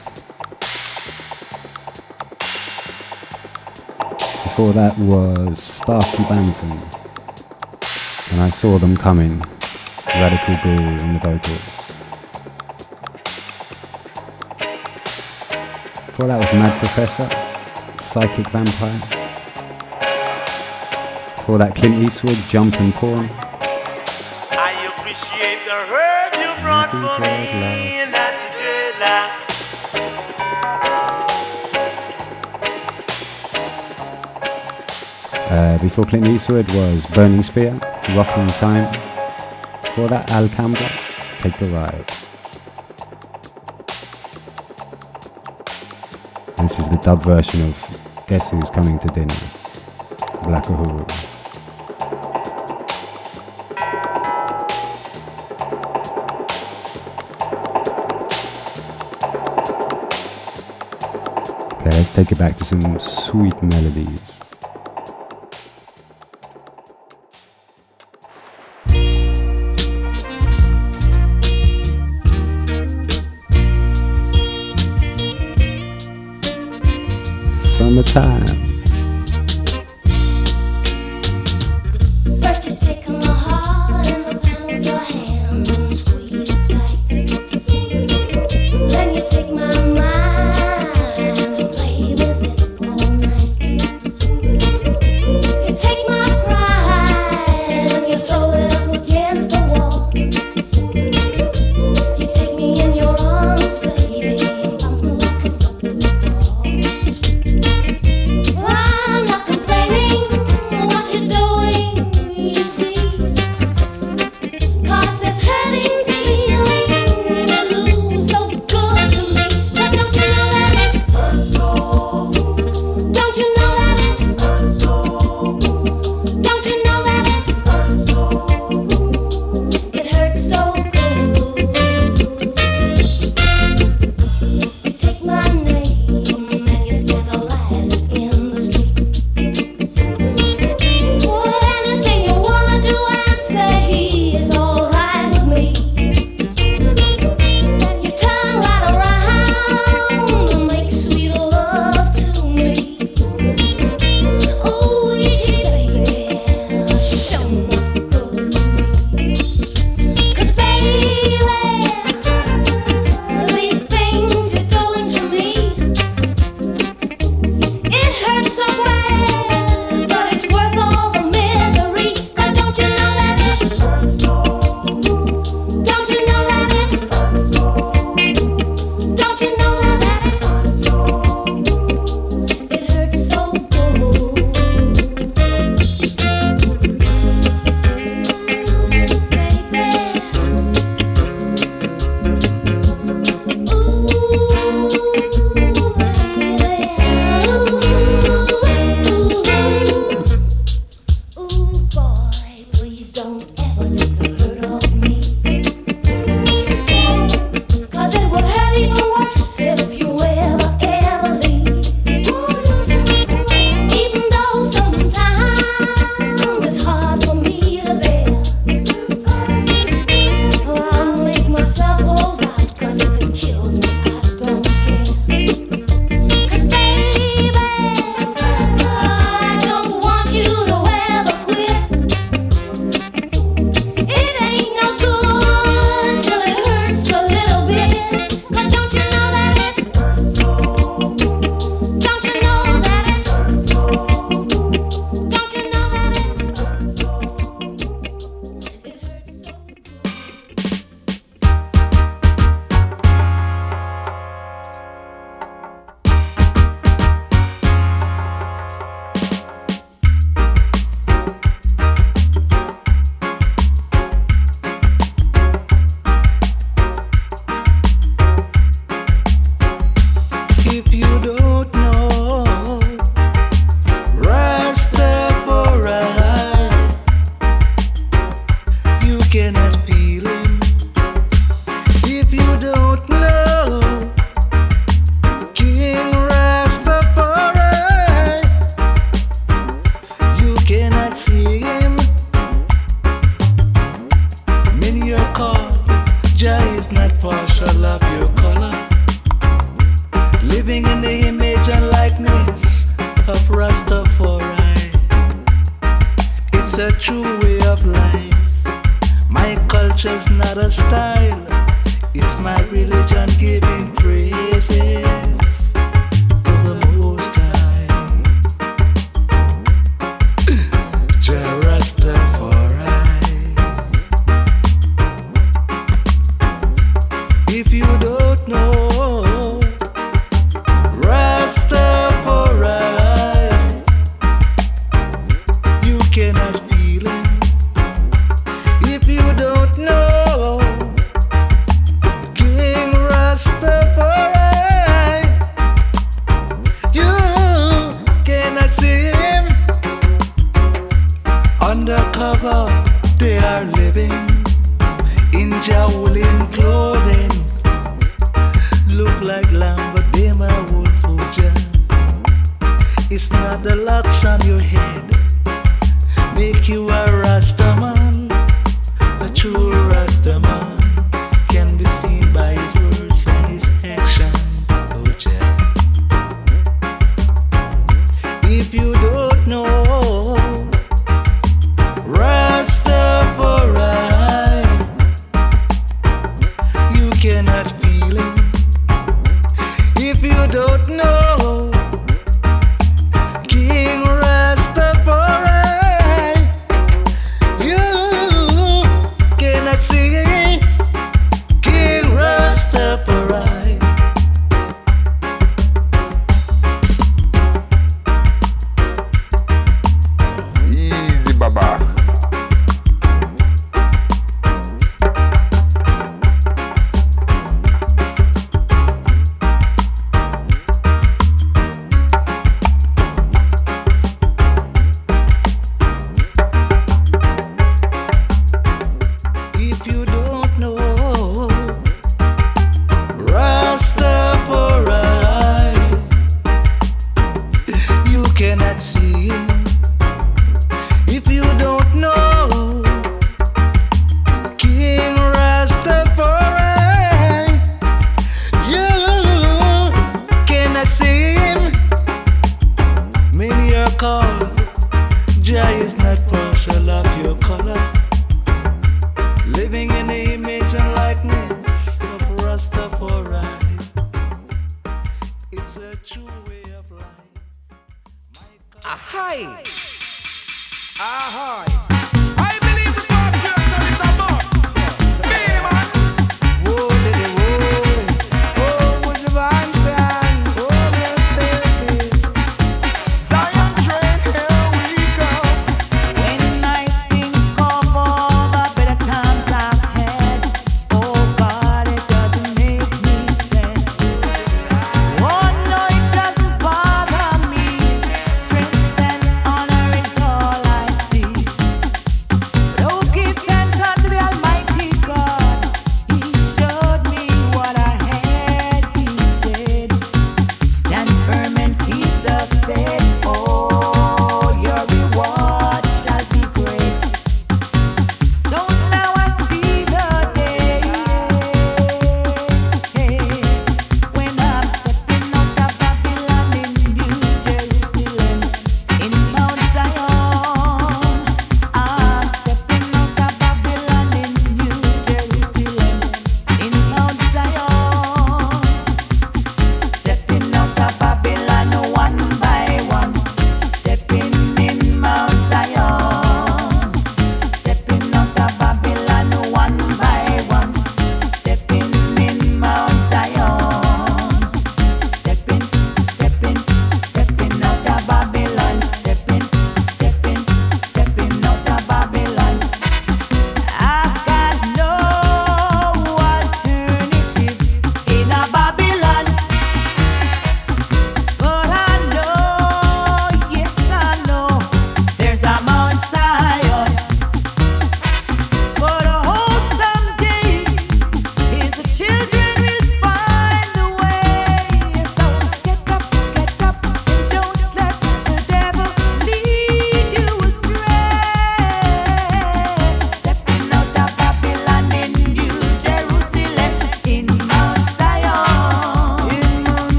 Before that was Starkey Banton, and I saw them coming, Radical Bull on the vocals. Before that was Mad Professor, Psychic Vampire. Before that Clint Eastwood, Jumpin' Porn. I appreciate the herb for me and dreadlock. Uh, before Clint Eastwood was Burning Spear, Rocking Time. Before that, Al Campbell, Take the Ride. This is the dub version of Guess Who's Coming to Dinner, Black Uhuru. Take it back to some sweet melodies. Summertime. undercover, they are living in jowling clothing. Look like lamb, but they my wolf It's not the locks on your head, make you a rastaman, a true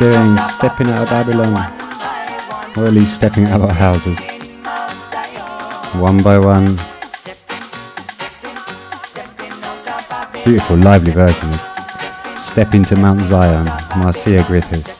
doing stepping out of Babylon, or at least stepping out of our houses, one by one. Beautiful, lively versions. Step into Mount Zion, Marcia Griffiths.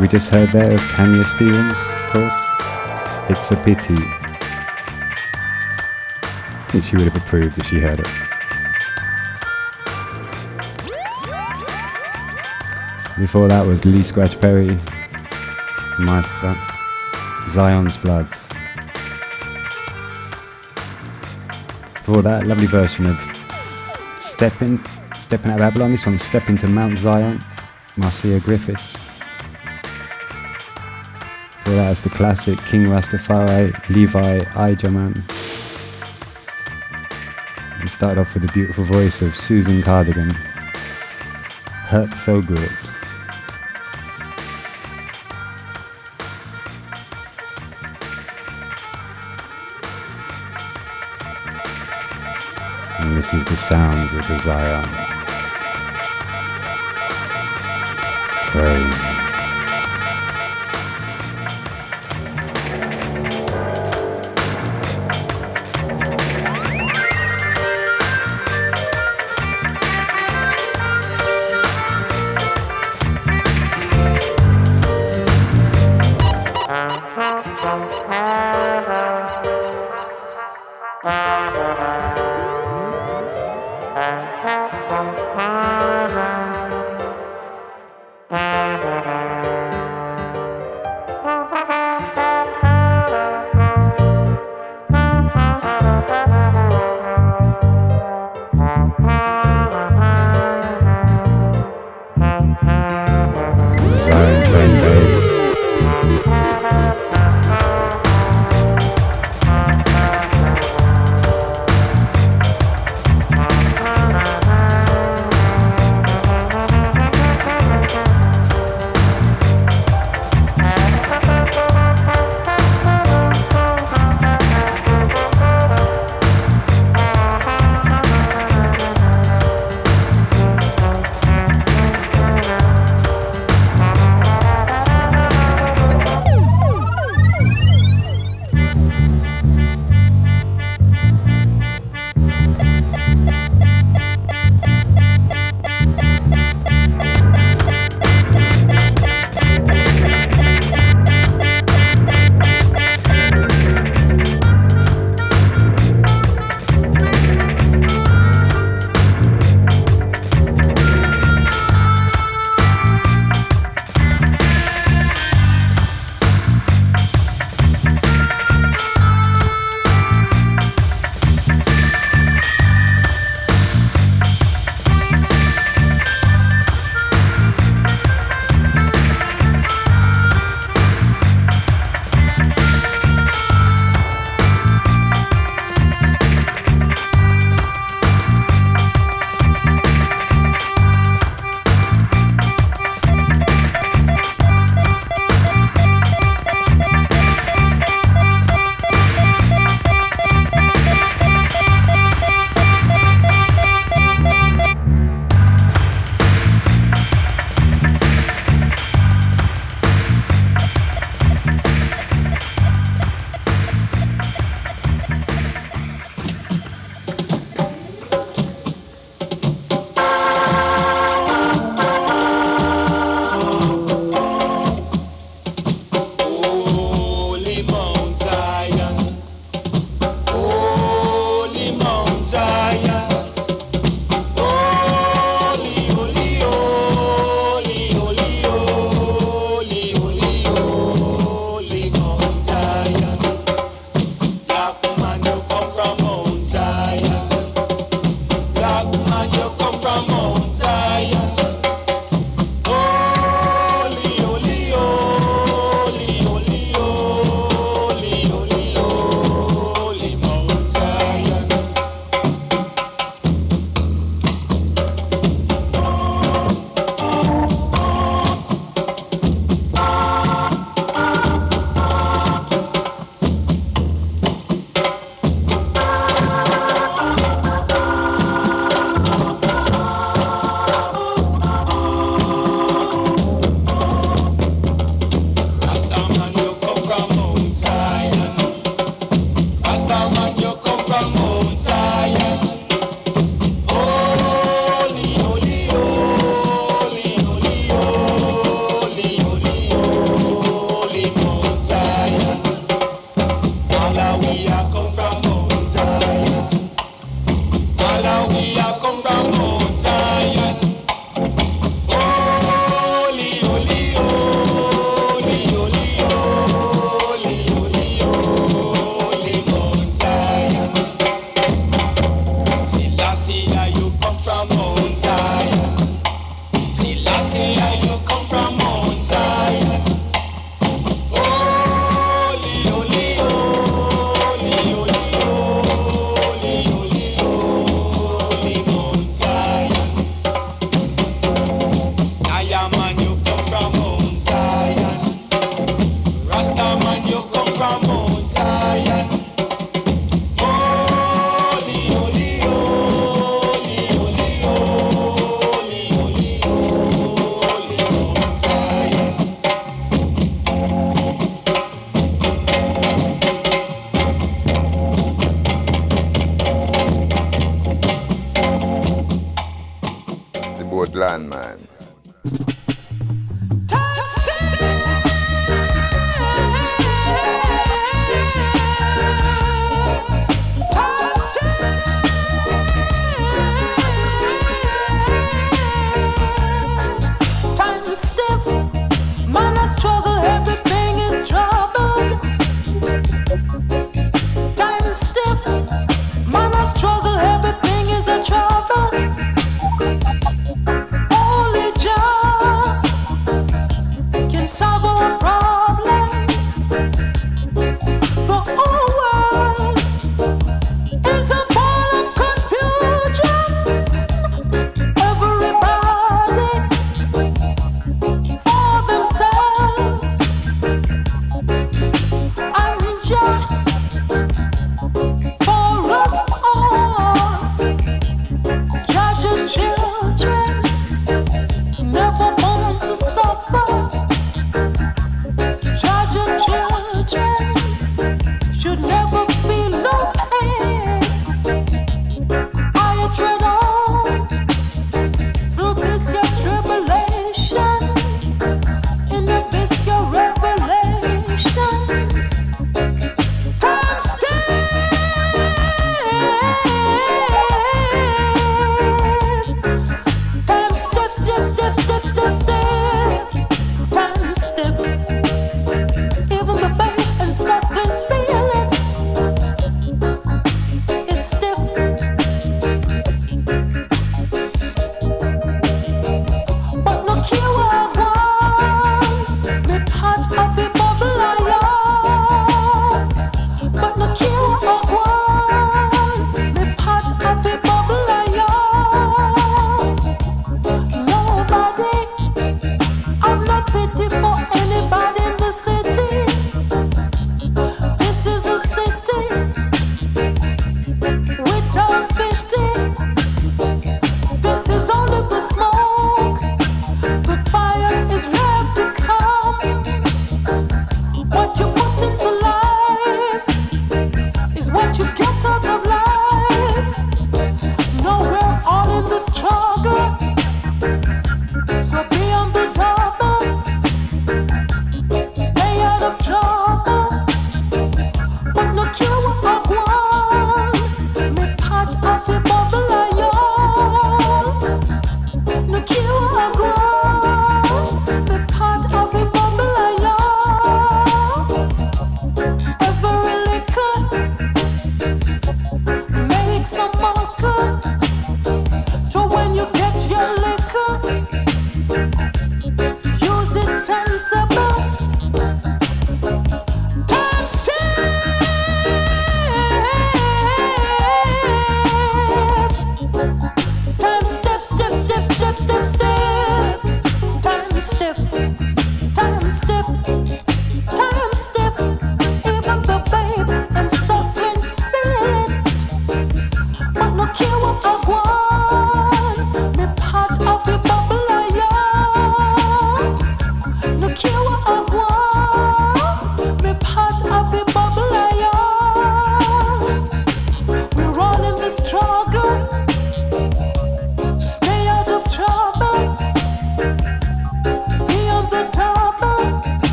we just heard there is Tanya Stephens, of course. It's a pity. I think she would have approved if she heard it. Before that was Lee Scratch Perry, Master, Zion's Blood. Before that, lovely version of Stepping, Stepping out of Babylon. This one's Stepping to Mount Zion, Marcia Griffiths so that's the classic King Rastafari Levi Igerman. We start off with the beautiful voice of Susan Cadogan. Hurt so good. And this is the sounds of desire. Crazy.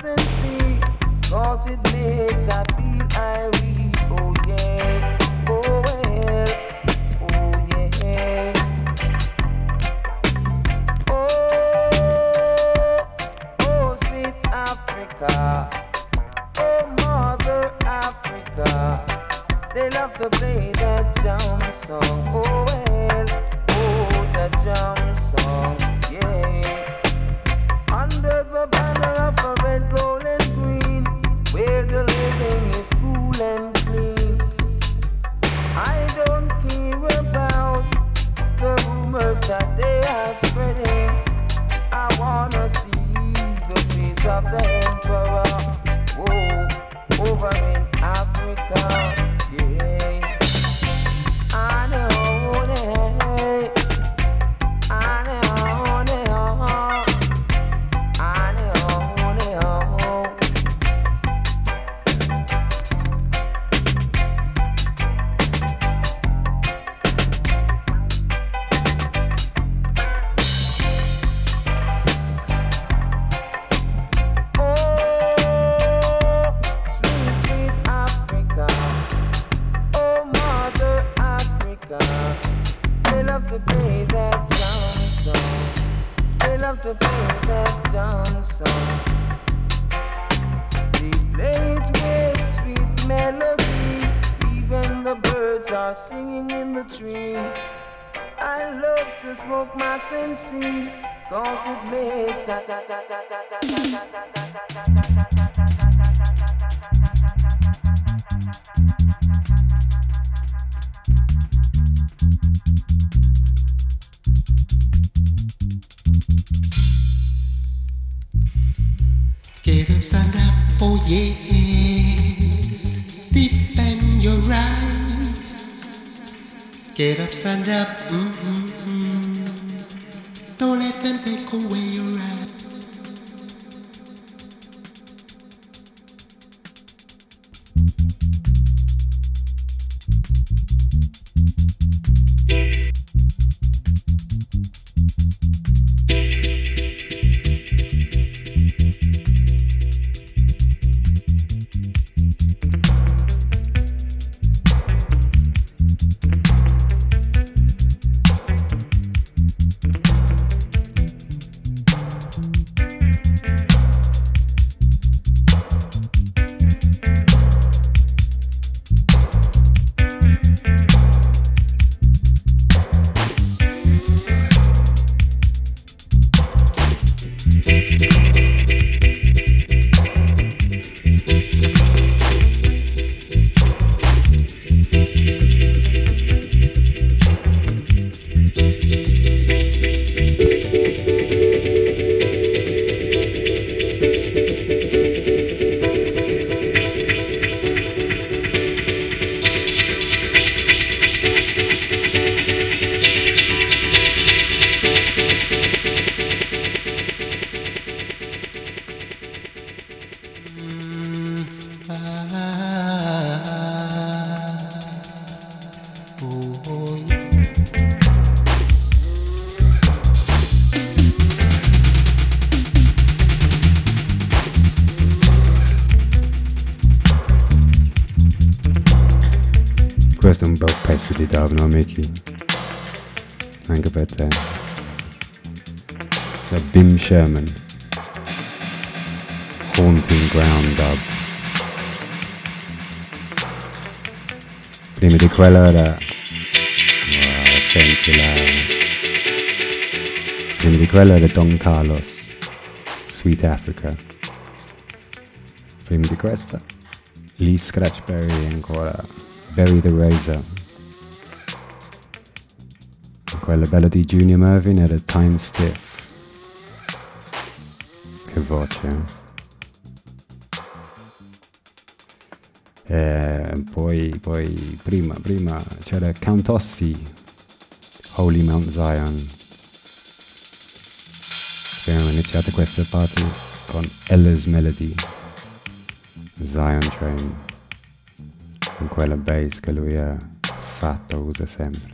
Sensi, cause it makes I feel irate. Sa, sa, sa. quella era... Ah, senti la... Quindi quella era Don Carlos, Sweet Africa. Prima di questa, Lee Scratch Perry ancora, Buried the Quella bella di Junior Murvin era Time Stiff. Che voce, eh? poi, poi prima, prima c'era Count Ossie, Holy Mount Zion. Che erano iniziate queste parti con Ellis Melody, Zion Train, con quella bass che lui ha fatto, usa sempre.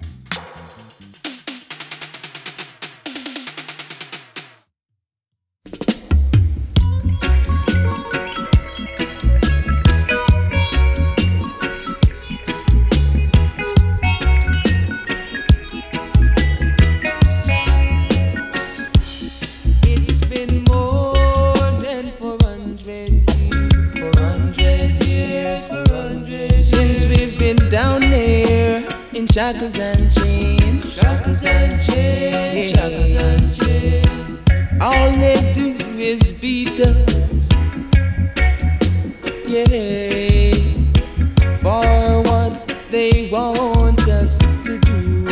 they want us to do.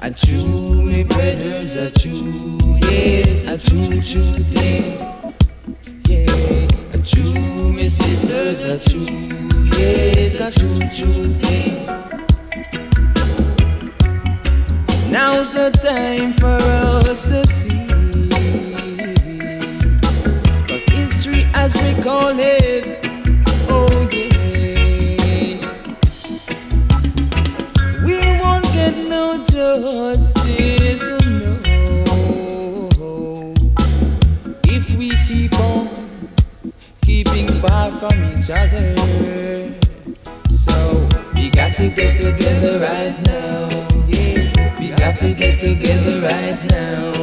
And true, me brothers, a true, yes, a true, true thing. Yeah, a true, me sisters, a true, yes, a true, true thing. Now's the time for us to see. Cause history has recalled If we keep on keeping far from each other, so we got to get together right now. We got to get together right now.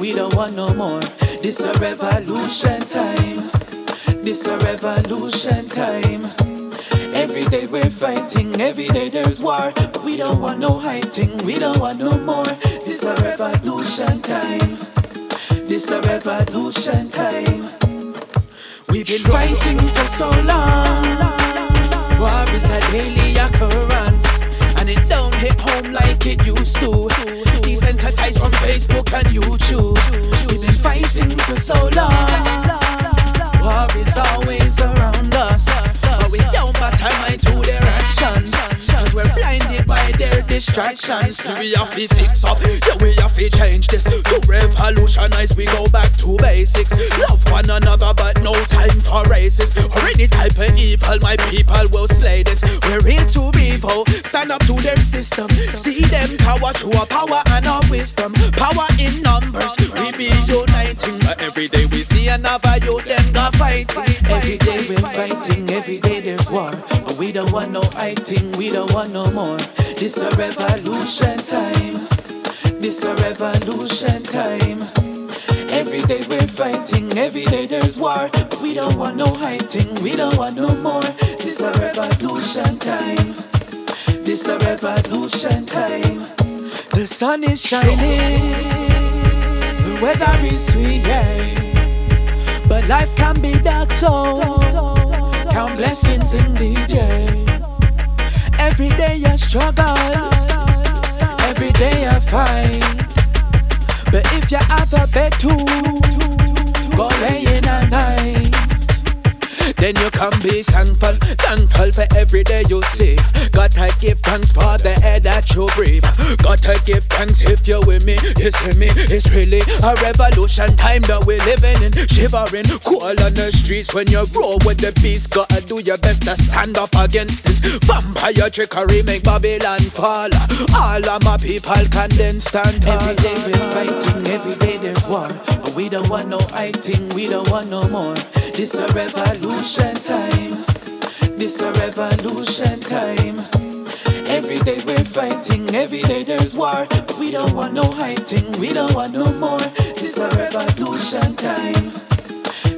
we don't want no more. This a revolution time. This a revolution time. Every day we're fighting, every day there's war. But we don't want no hiding, we don't want no more. This a revolution time. This a revolution distractions. We have to fix up, yeah, we have to change this. To revolutionize, we go back to basics. Love one another, but no time for races. Or any type of evil, my people will slay this. We're here to evil, stand up to their system. See them power through our power and our wisdom. Power in numbers, we be uniting. But every day we see another youth, then go fight. Every day we're fighting, every day there's war. Don't want no fighting, we don't want no more. This a revolution time. This a revolution time. Every day we're fighting, every day there's war. We don't want no hiding, we don't want no more. This a revolution time. This a revolution time. The sun is shining, the weather is sweet, yeah. But life can be dark, so count blessings indeed, yeah. Every day I struggle, every day I fight. But if you have a bed too, go lay in at night. Then you can be thankful, thankful for every day you see. Gotta give thanks for the air that you breathe. Gotta give thanks if you're with me, you see me. It's really a revolution time that we're living in. Shivering, cool on the streets when you roll with the beast. Gotta do your best to stand up against this vampire trickery, make Babylon fall. All of my people can then stand tall. Every day we're fighting, every day there's war. But we don't want no fighting, we don't want no more. This a revolution time. This a revolution time. Every day we're fighting, every day there's war. But we don't want no hiding, we don't want no more. This a revolution time.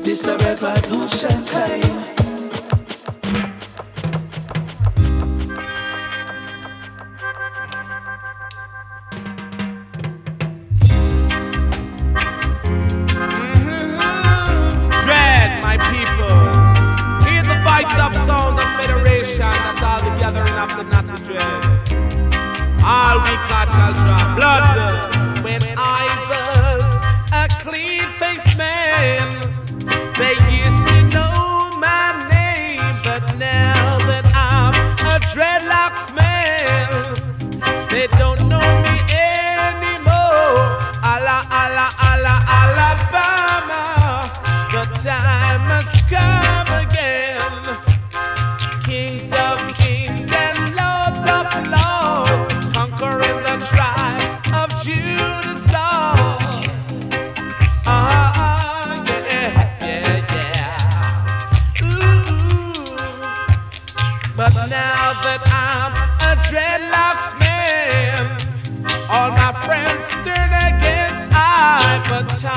This a revolution time. My people. The of sound of federation. That's all the gathering of the not to dread. All we got shall drop blood. When I was a clean faced man,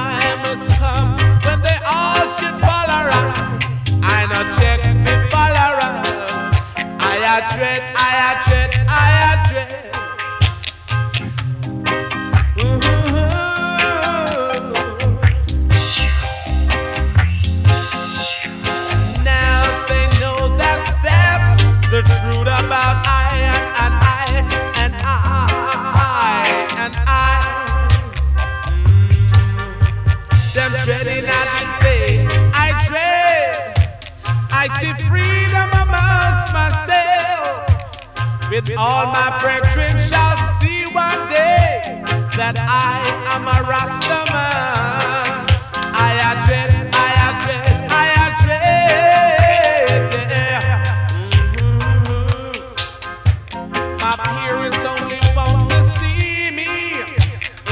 time has come when they all should fall around. I not check the fall around. I dread, With all my brethren shall see one day that I am a Rasta man. I dread, I dread, I dread. My parents only want to see me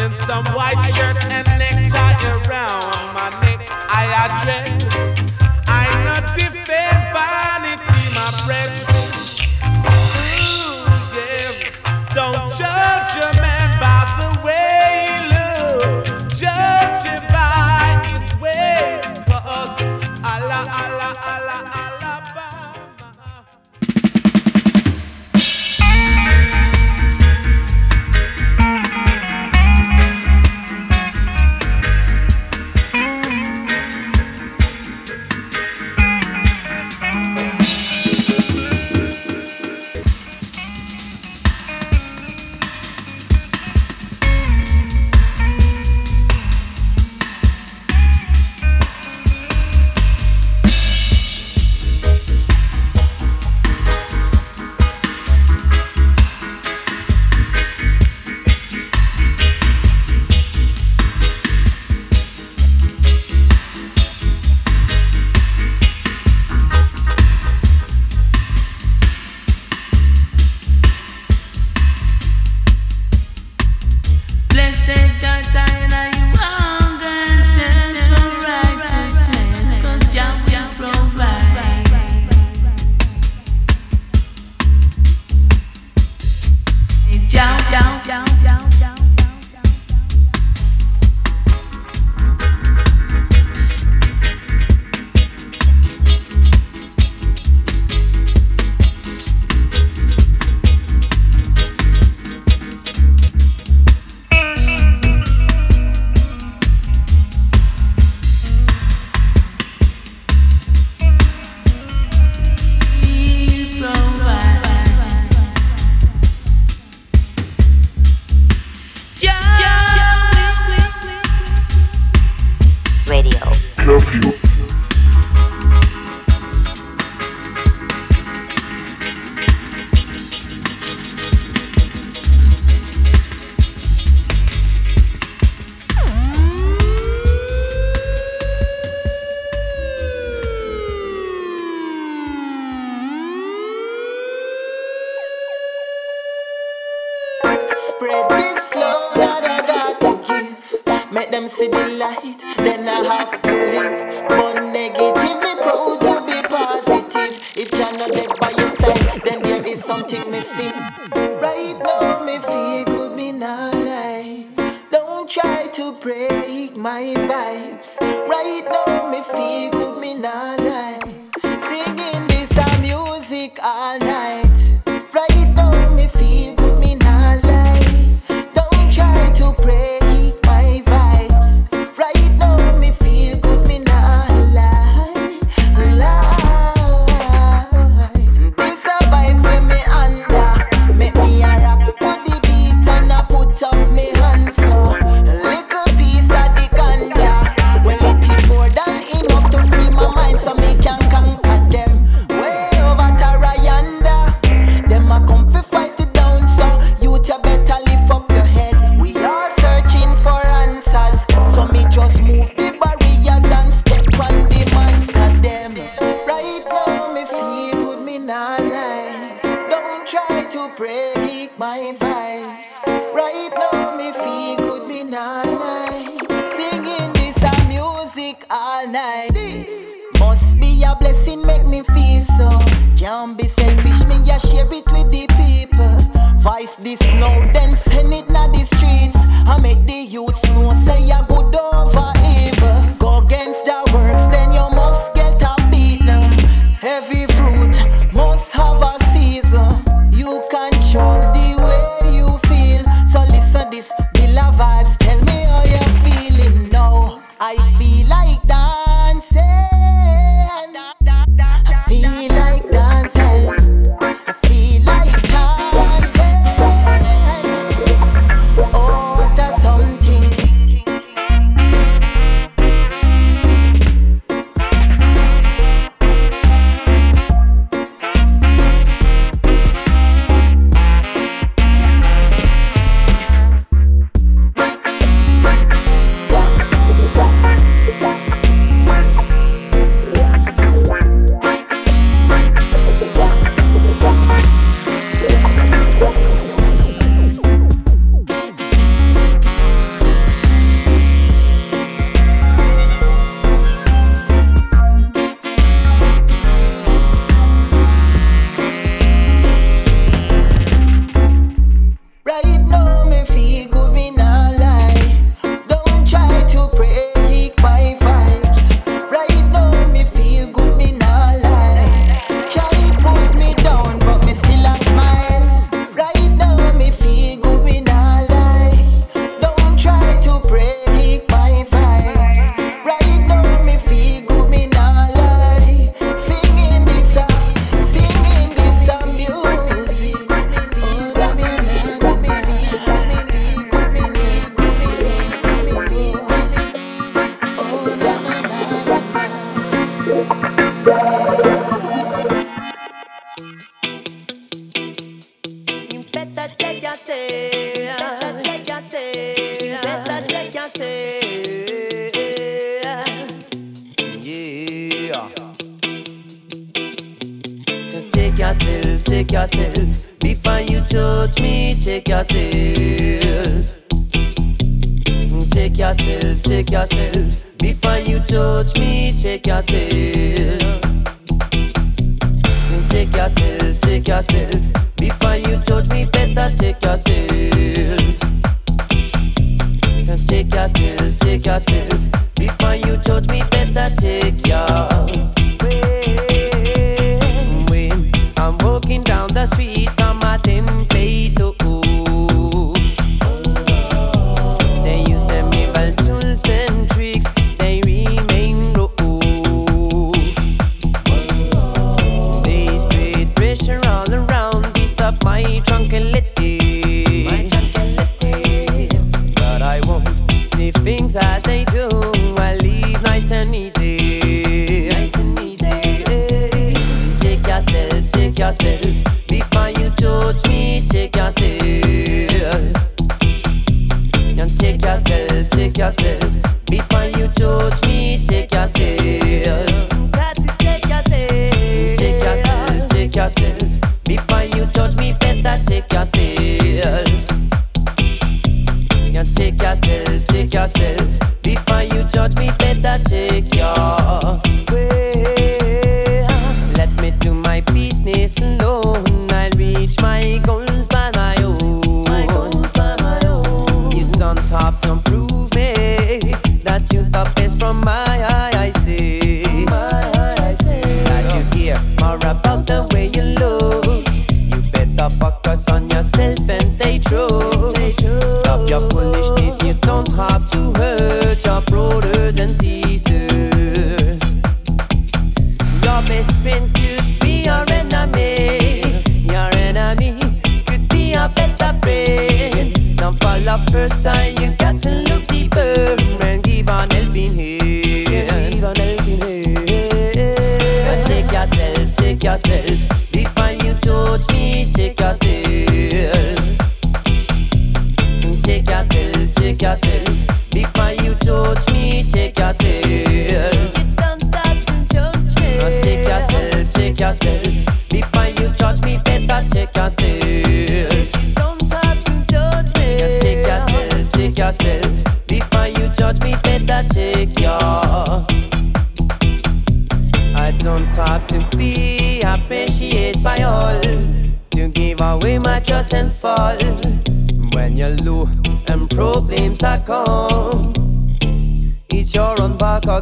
in some white shirt and necktie around my neck. I dread.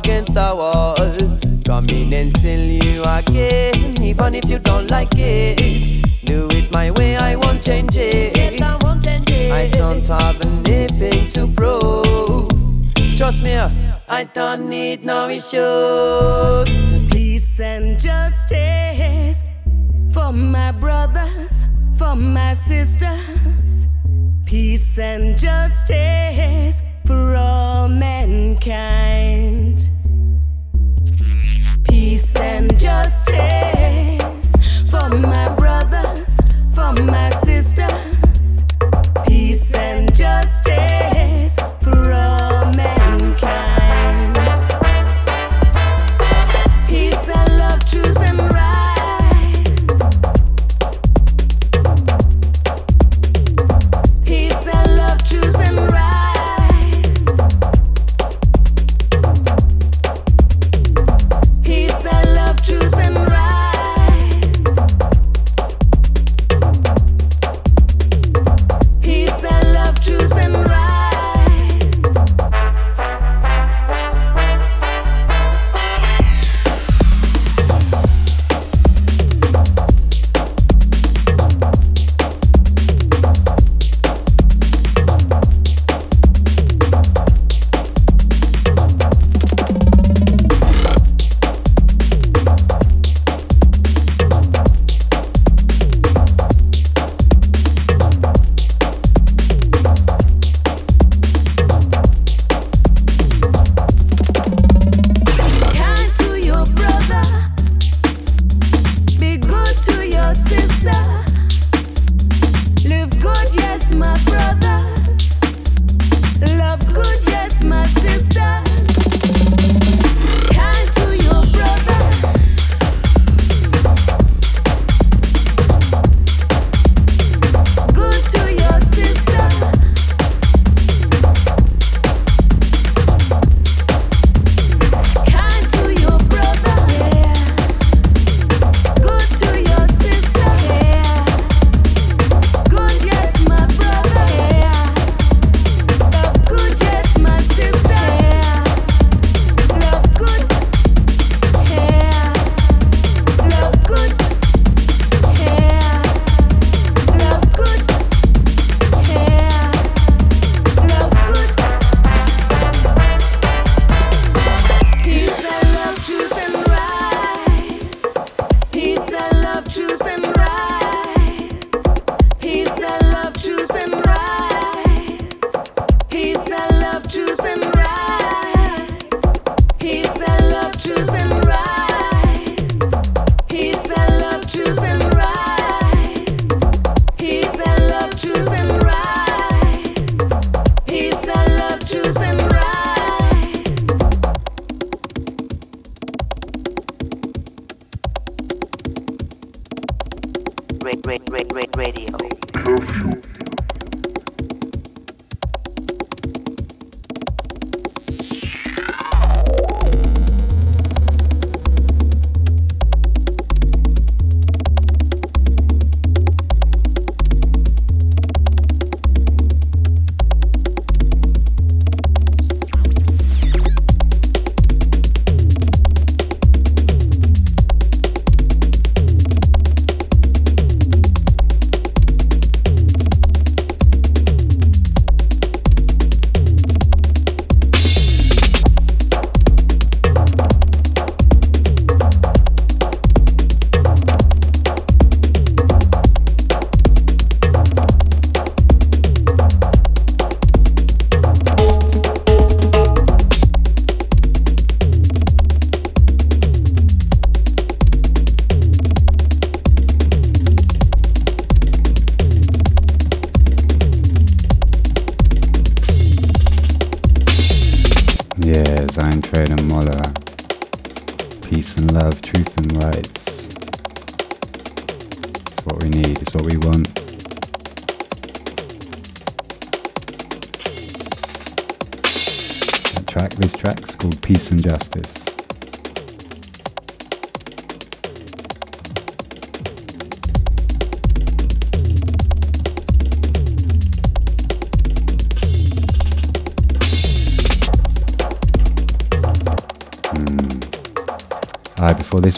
Against the wall.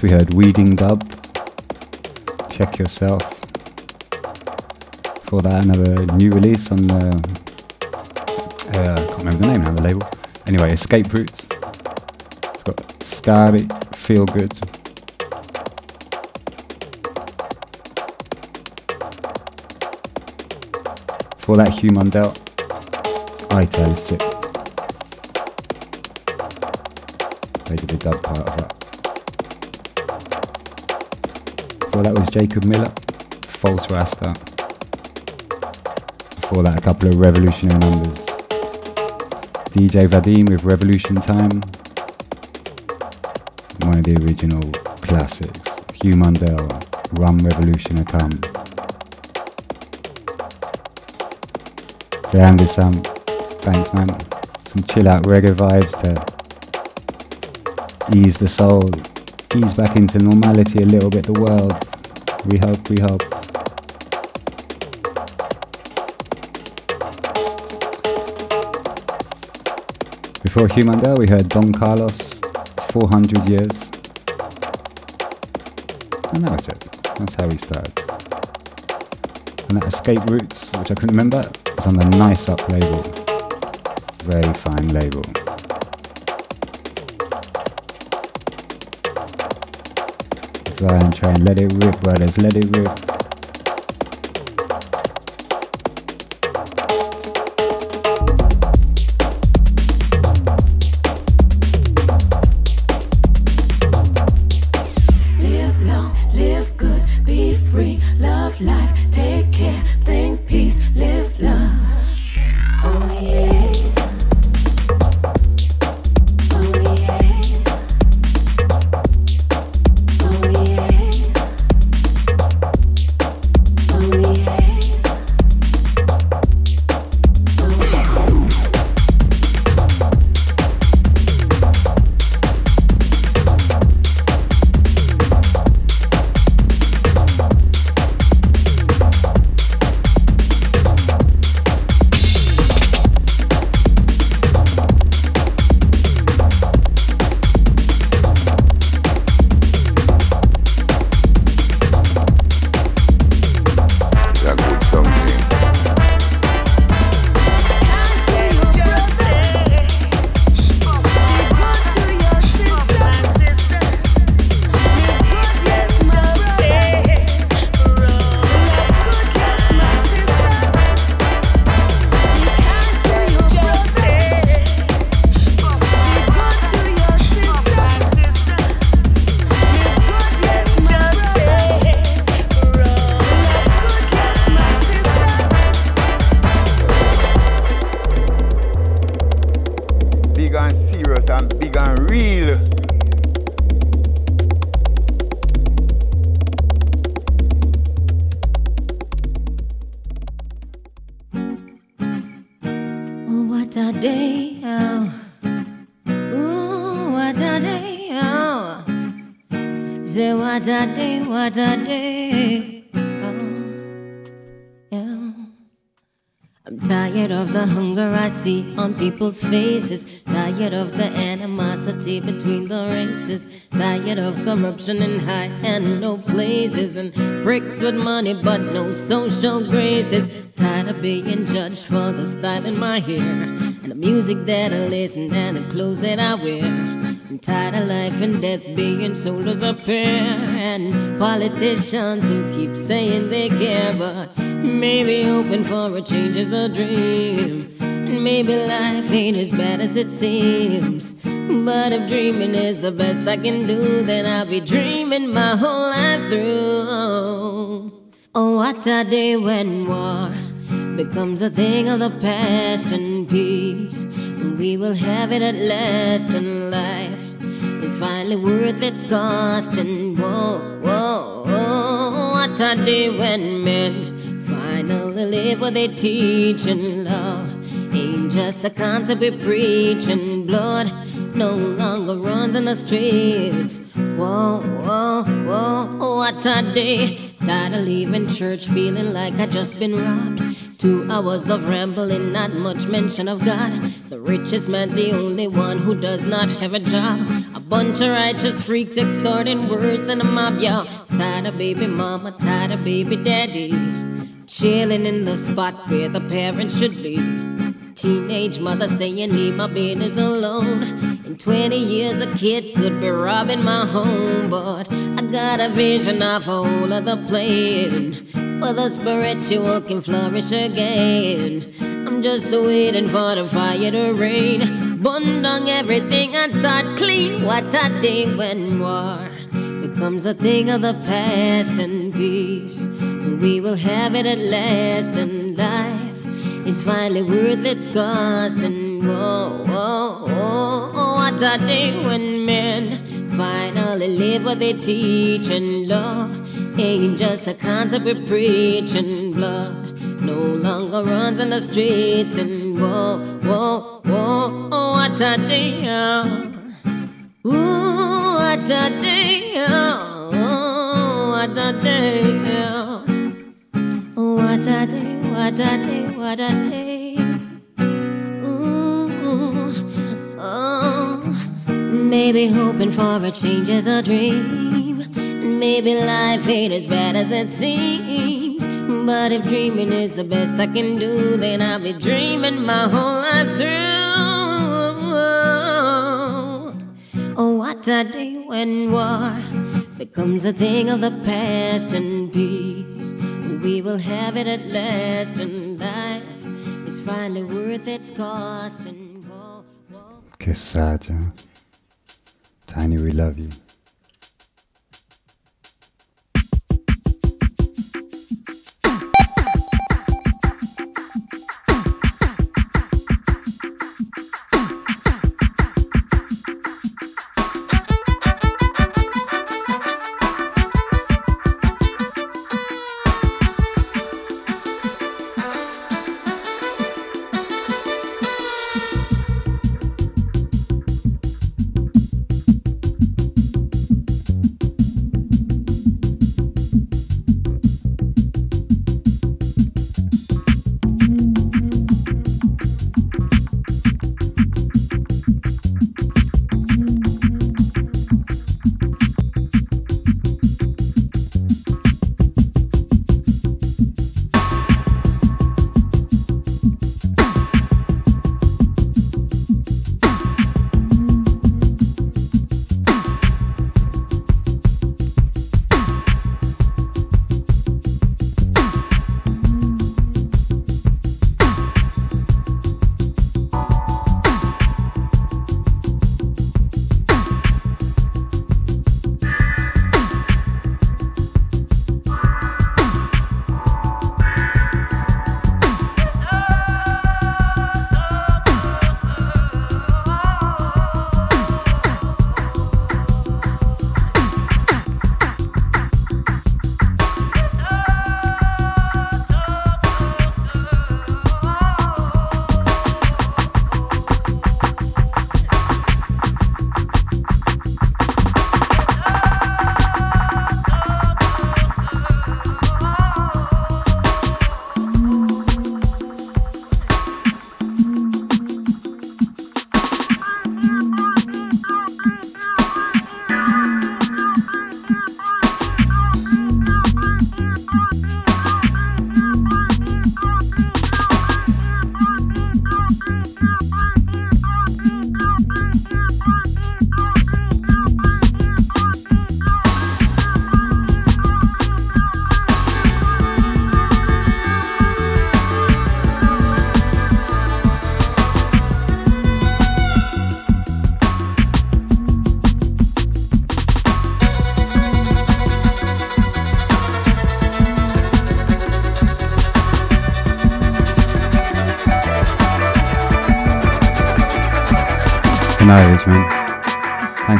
We heard Weeding Dub. Check yourself. For that, another new release on the. Uh, I can't remember the name now, the label. Anyway, Escape Routes. It's got Scary, Feel Good. For that, Hugh Mundell. I Tell Sick. Jacob Miller, False Rasta. Before that, a couple of revolutionary numbers. DJ Vadim with Revolution Time. One of the original classics. Hugh Mundell, Rum Revolution a Come. Damn, there's some, um, thanks man, some chill out reggae vibes to ease the soul, ease back into normality a little bit, the world. We hope, we hope. Before Hugh Mundell, we heard Don Carlos, 400 years. And that was it. That's how we started. And that Escape Routes, which I couldn't remember, is on the Nice Up label. Very fine label. Try and try and let it rip, brothers, let it rip. On people's faces. Tired of the animosity between the races. Tired of corruption in high and low places. And bricks with money but no social graces. Tired of being judged for the style in my hair. And the music that I listen and the clothes that I wear. I'm tired of life and death being sold as a pair. And politicians who keep saying they care, but maybe hoping for a change is a dream. Maybe life ain't as bad as it seems. But if dreaming is the best I can do, then I'll be dreaming my whole life through. Oh, what a day when war becomes a thing of the past and peace. We will have it at last, and life is finally worth its cost. And whoa, whoa, whoa, what a day when men finally live what they teach, and love just a concept we preach, and blood no longer runs in the streets. Whoa, whoa, whoa, what a day. Tired of leaving church feeling like I just been robbed. Two hours of rambling, not much mention of God. The richest man's the only one who does not have a job. A Bunch of righteous freaks extorting words than a mob, y'all. Tired of baby mama, tired of baby daddy. Chilling in the spot where the parents should be. Teenage mother saying, Leave my business alone. In 20 years, a kid could be robbing my home. But I got a vision of a whole other plan where the spiritual can flourish again. I'm just waiting for the fire to rain. Burn down everything and start clean. What a day when war becomes a thing of the past and peace. We will have it at last, and life is finally worth its cost. And whoa, whoa, whoa, what a day when men finally live what they teach, and love ain't just a concept we preach, and blood no longer runs in the streets. And whoa, whoa, whoa, oh? oh, what a day! Ooh, what a day! Oh, what a day! Oh what a day, what a day, what a day. Ooh, oh, maybe hoping for a change is a dream. Maybe life ain't as bad as it seems. But if dreaming is the best I can do, then I'll be dreaming my whole life through. Oh, what a day when war becomes a thing of the past and peace. We will have it at last, and life is finally worth its cost. And whoa, yeah. Tiny, we love you.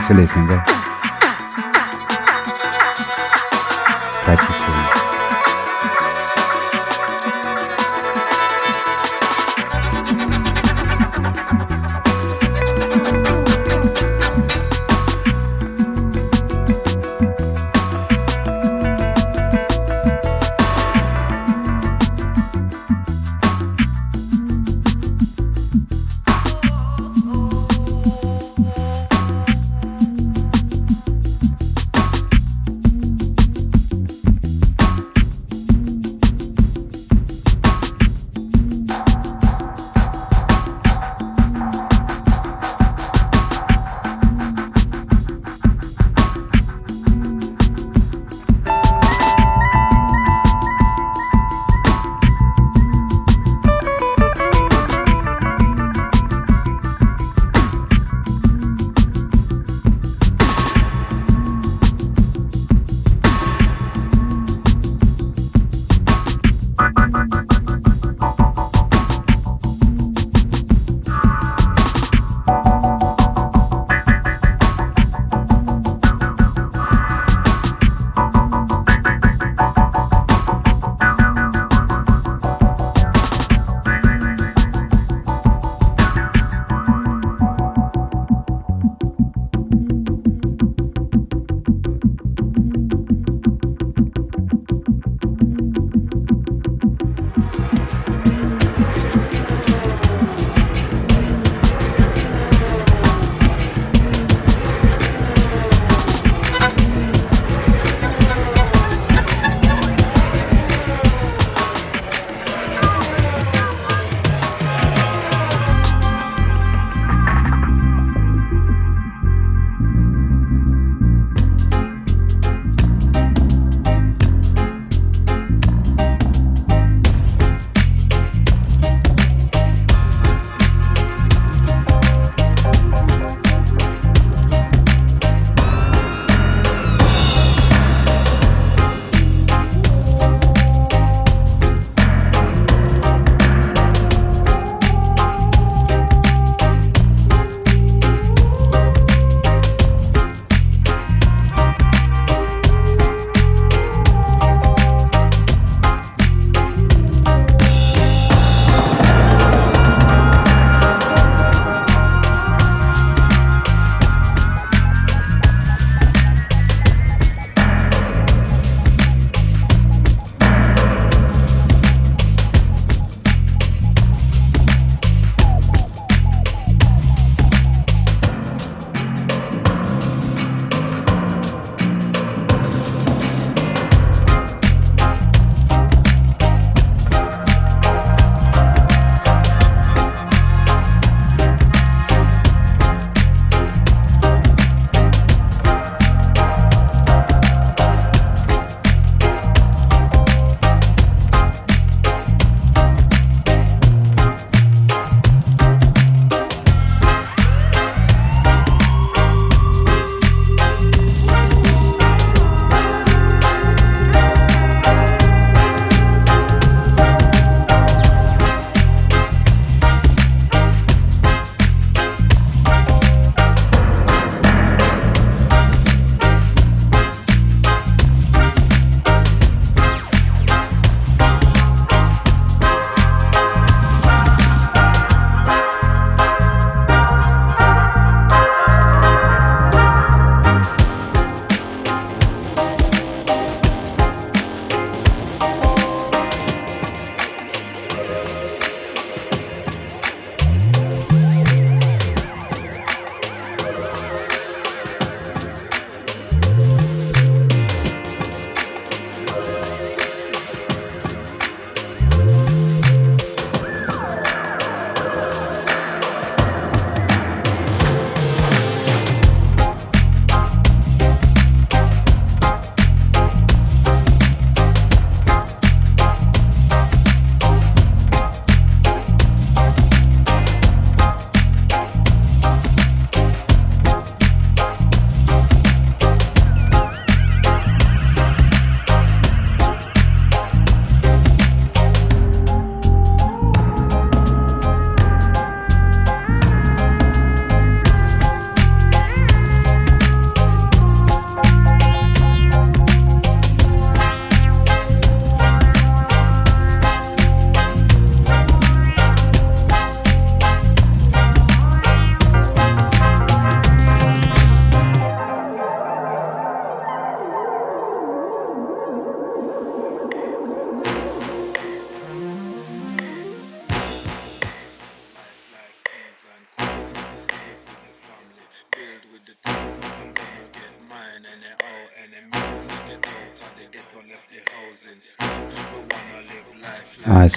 Thanks for listening, bro.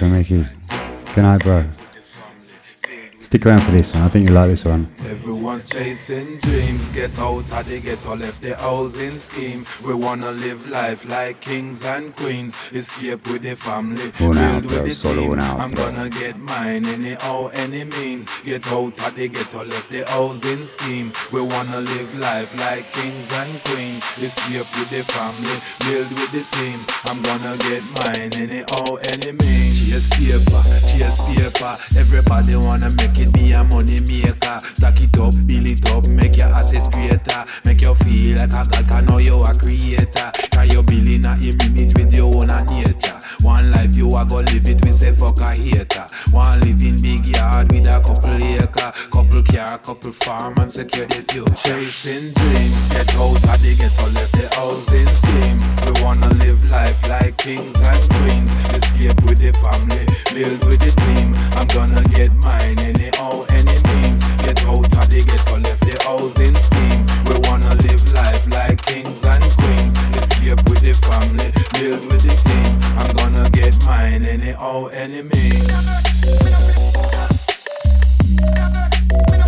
Life like Alright, so Mickey. Good night, bro. Stick around for this one. I think you like this one. Everyone's chasing dreams. Get out of the ghetto, left the housing scheme. We wanna live life like kings and queens. Escape with the family, build altro, with the solo team. un I'm gonna get mine any all any means. Get out of the ghetto, left the housing scheme. We wanna live life like kings and queens. Escape with the family, build with the team. I'm gonna get mine any all any means. Chase paper, chase paper. Everybody wanna make it be a money maker. Stack it up, build it up, make your assets greater. Make you feel like a god, can know you a creator. You building a image with your own nature. One life you a go live it, we say fuck a hater. One living big yard car, couple farm and secure the future. Chasing dreams, get out of the ghetto, left the housing scheme. We wanna live life like kings and queens. Escape with the family, build with the team. I'm gonna get mine any all any means. Get out of the ghetto, left the housing scheme. We wanna live life like kings and queens. Escape with the family, build with the team. I'm gonna get mine any all any means. Chasing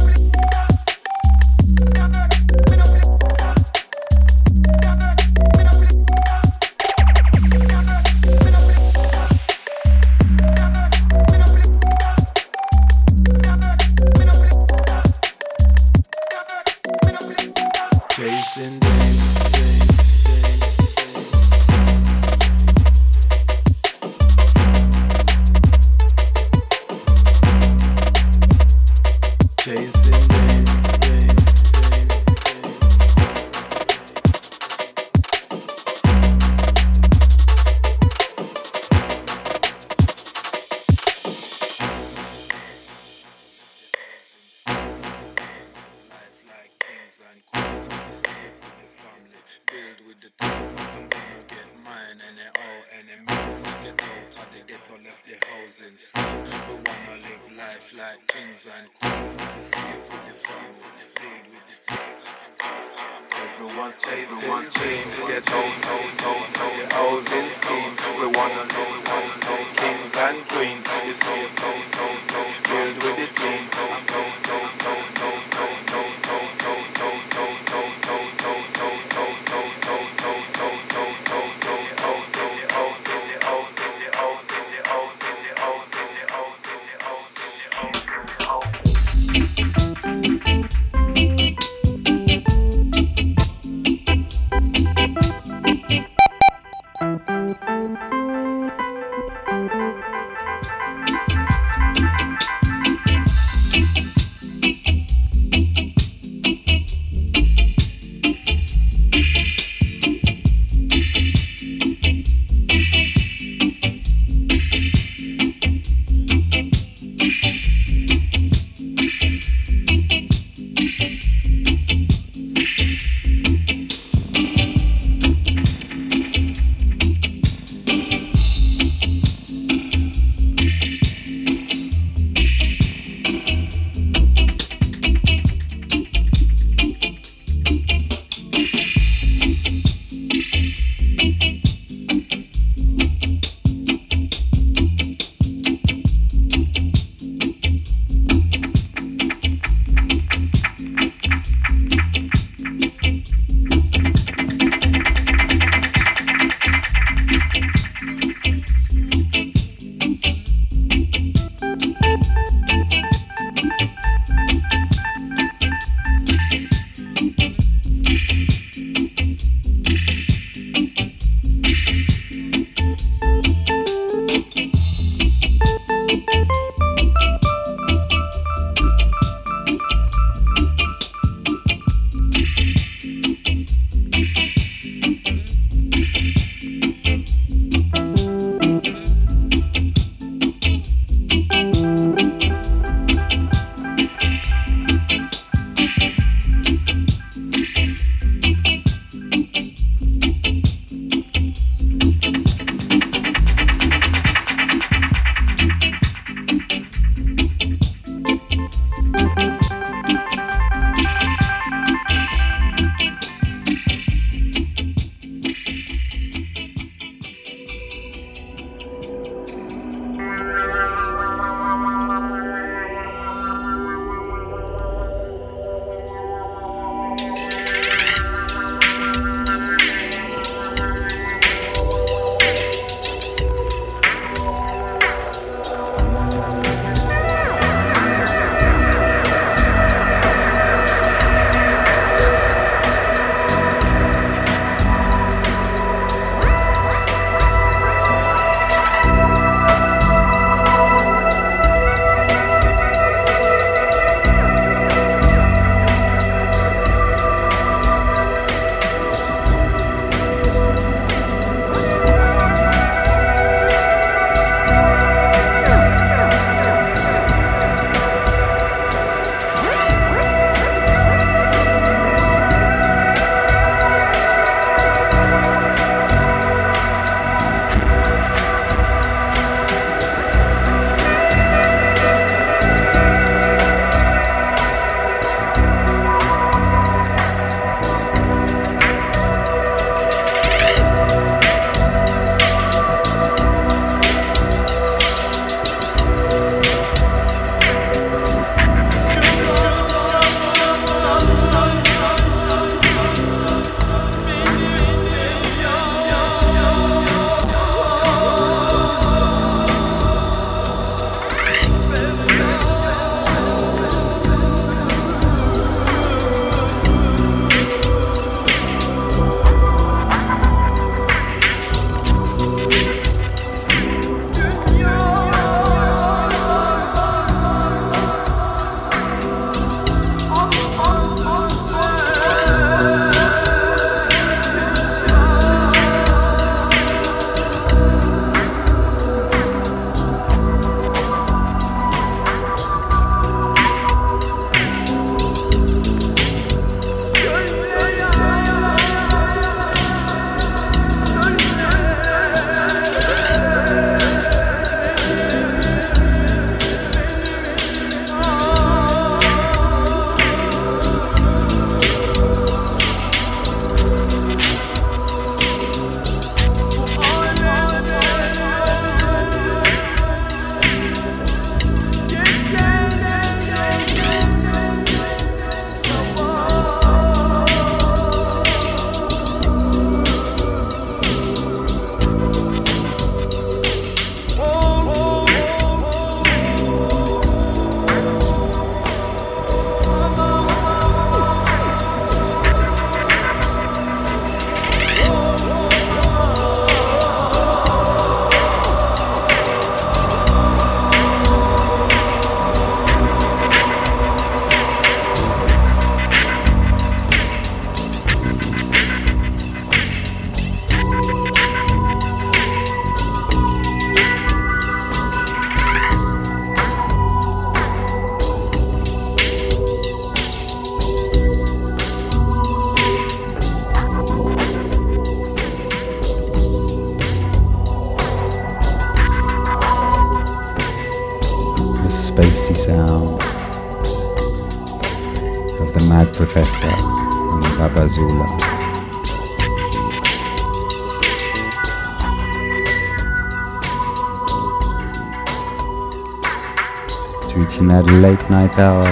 late night hour.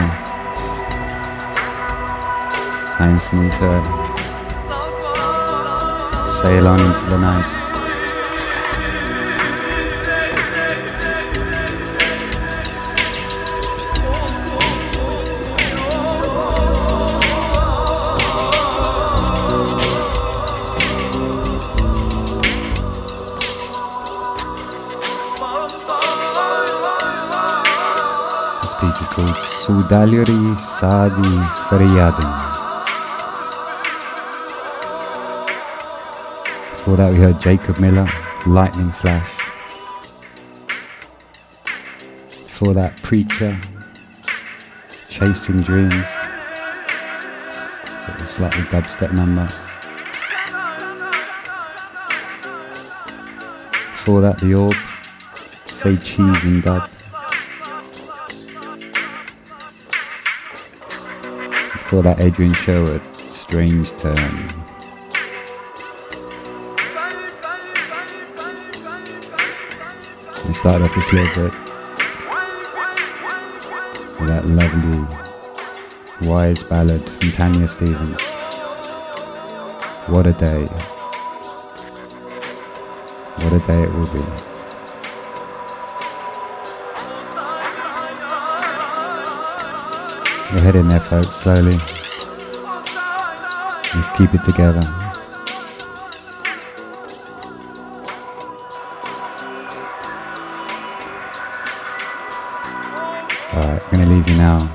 Time for me to sail on into the night. Sudaliri Sadi Faryadin. Before that we heard Jacob Miller, Lightning Flash. Before that Preacher, Chasing Dreams. Slightly dubstep number. Before that The Orb, Say Cheese and Dub. Before that Adrian Sherwood, Strange Turn. We started off this little bit with that lovely wise ballad from Tanya Stephens. What a day. What a day it will be. We're heading there, folks, slowly. Let's keep it together. Alright, I'm gonna leave you now.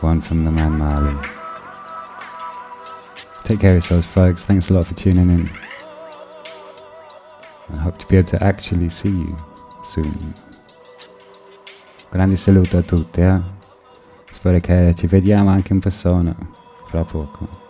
One from the man Marley. Take care of yourselves, folks. Thanks a lot for tuning in. I hope to be able to actually see you soon. Grandi saluto a tutti, eh? Spero che ci vediamo anche in persona fra poco.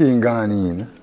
Everything gone in. Radio. Radio.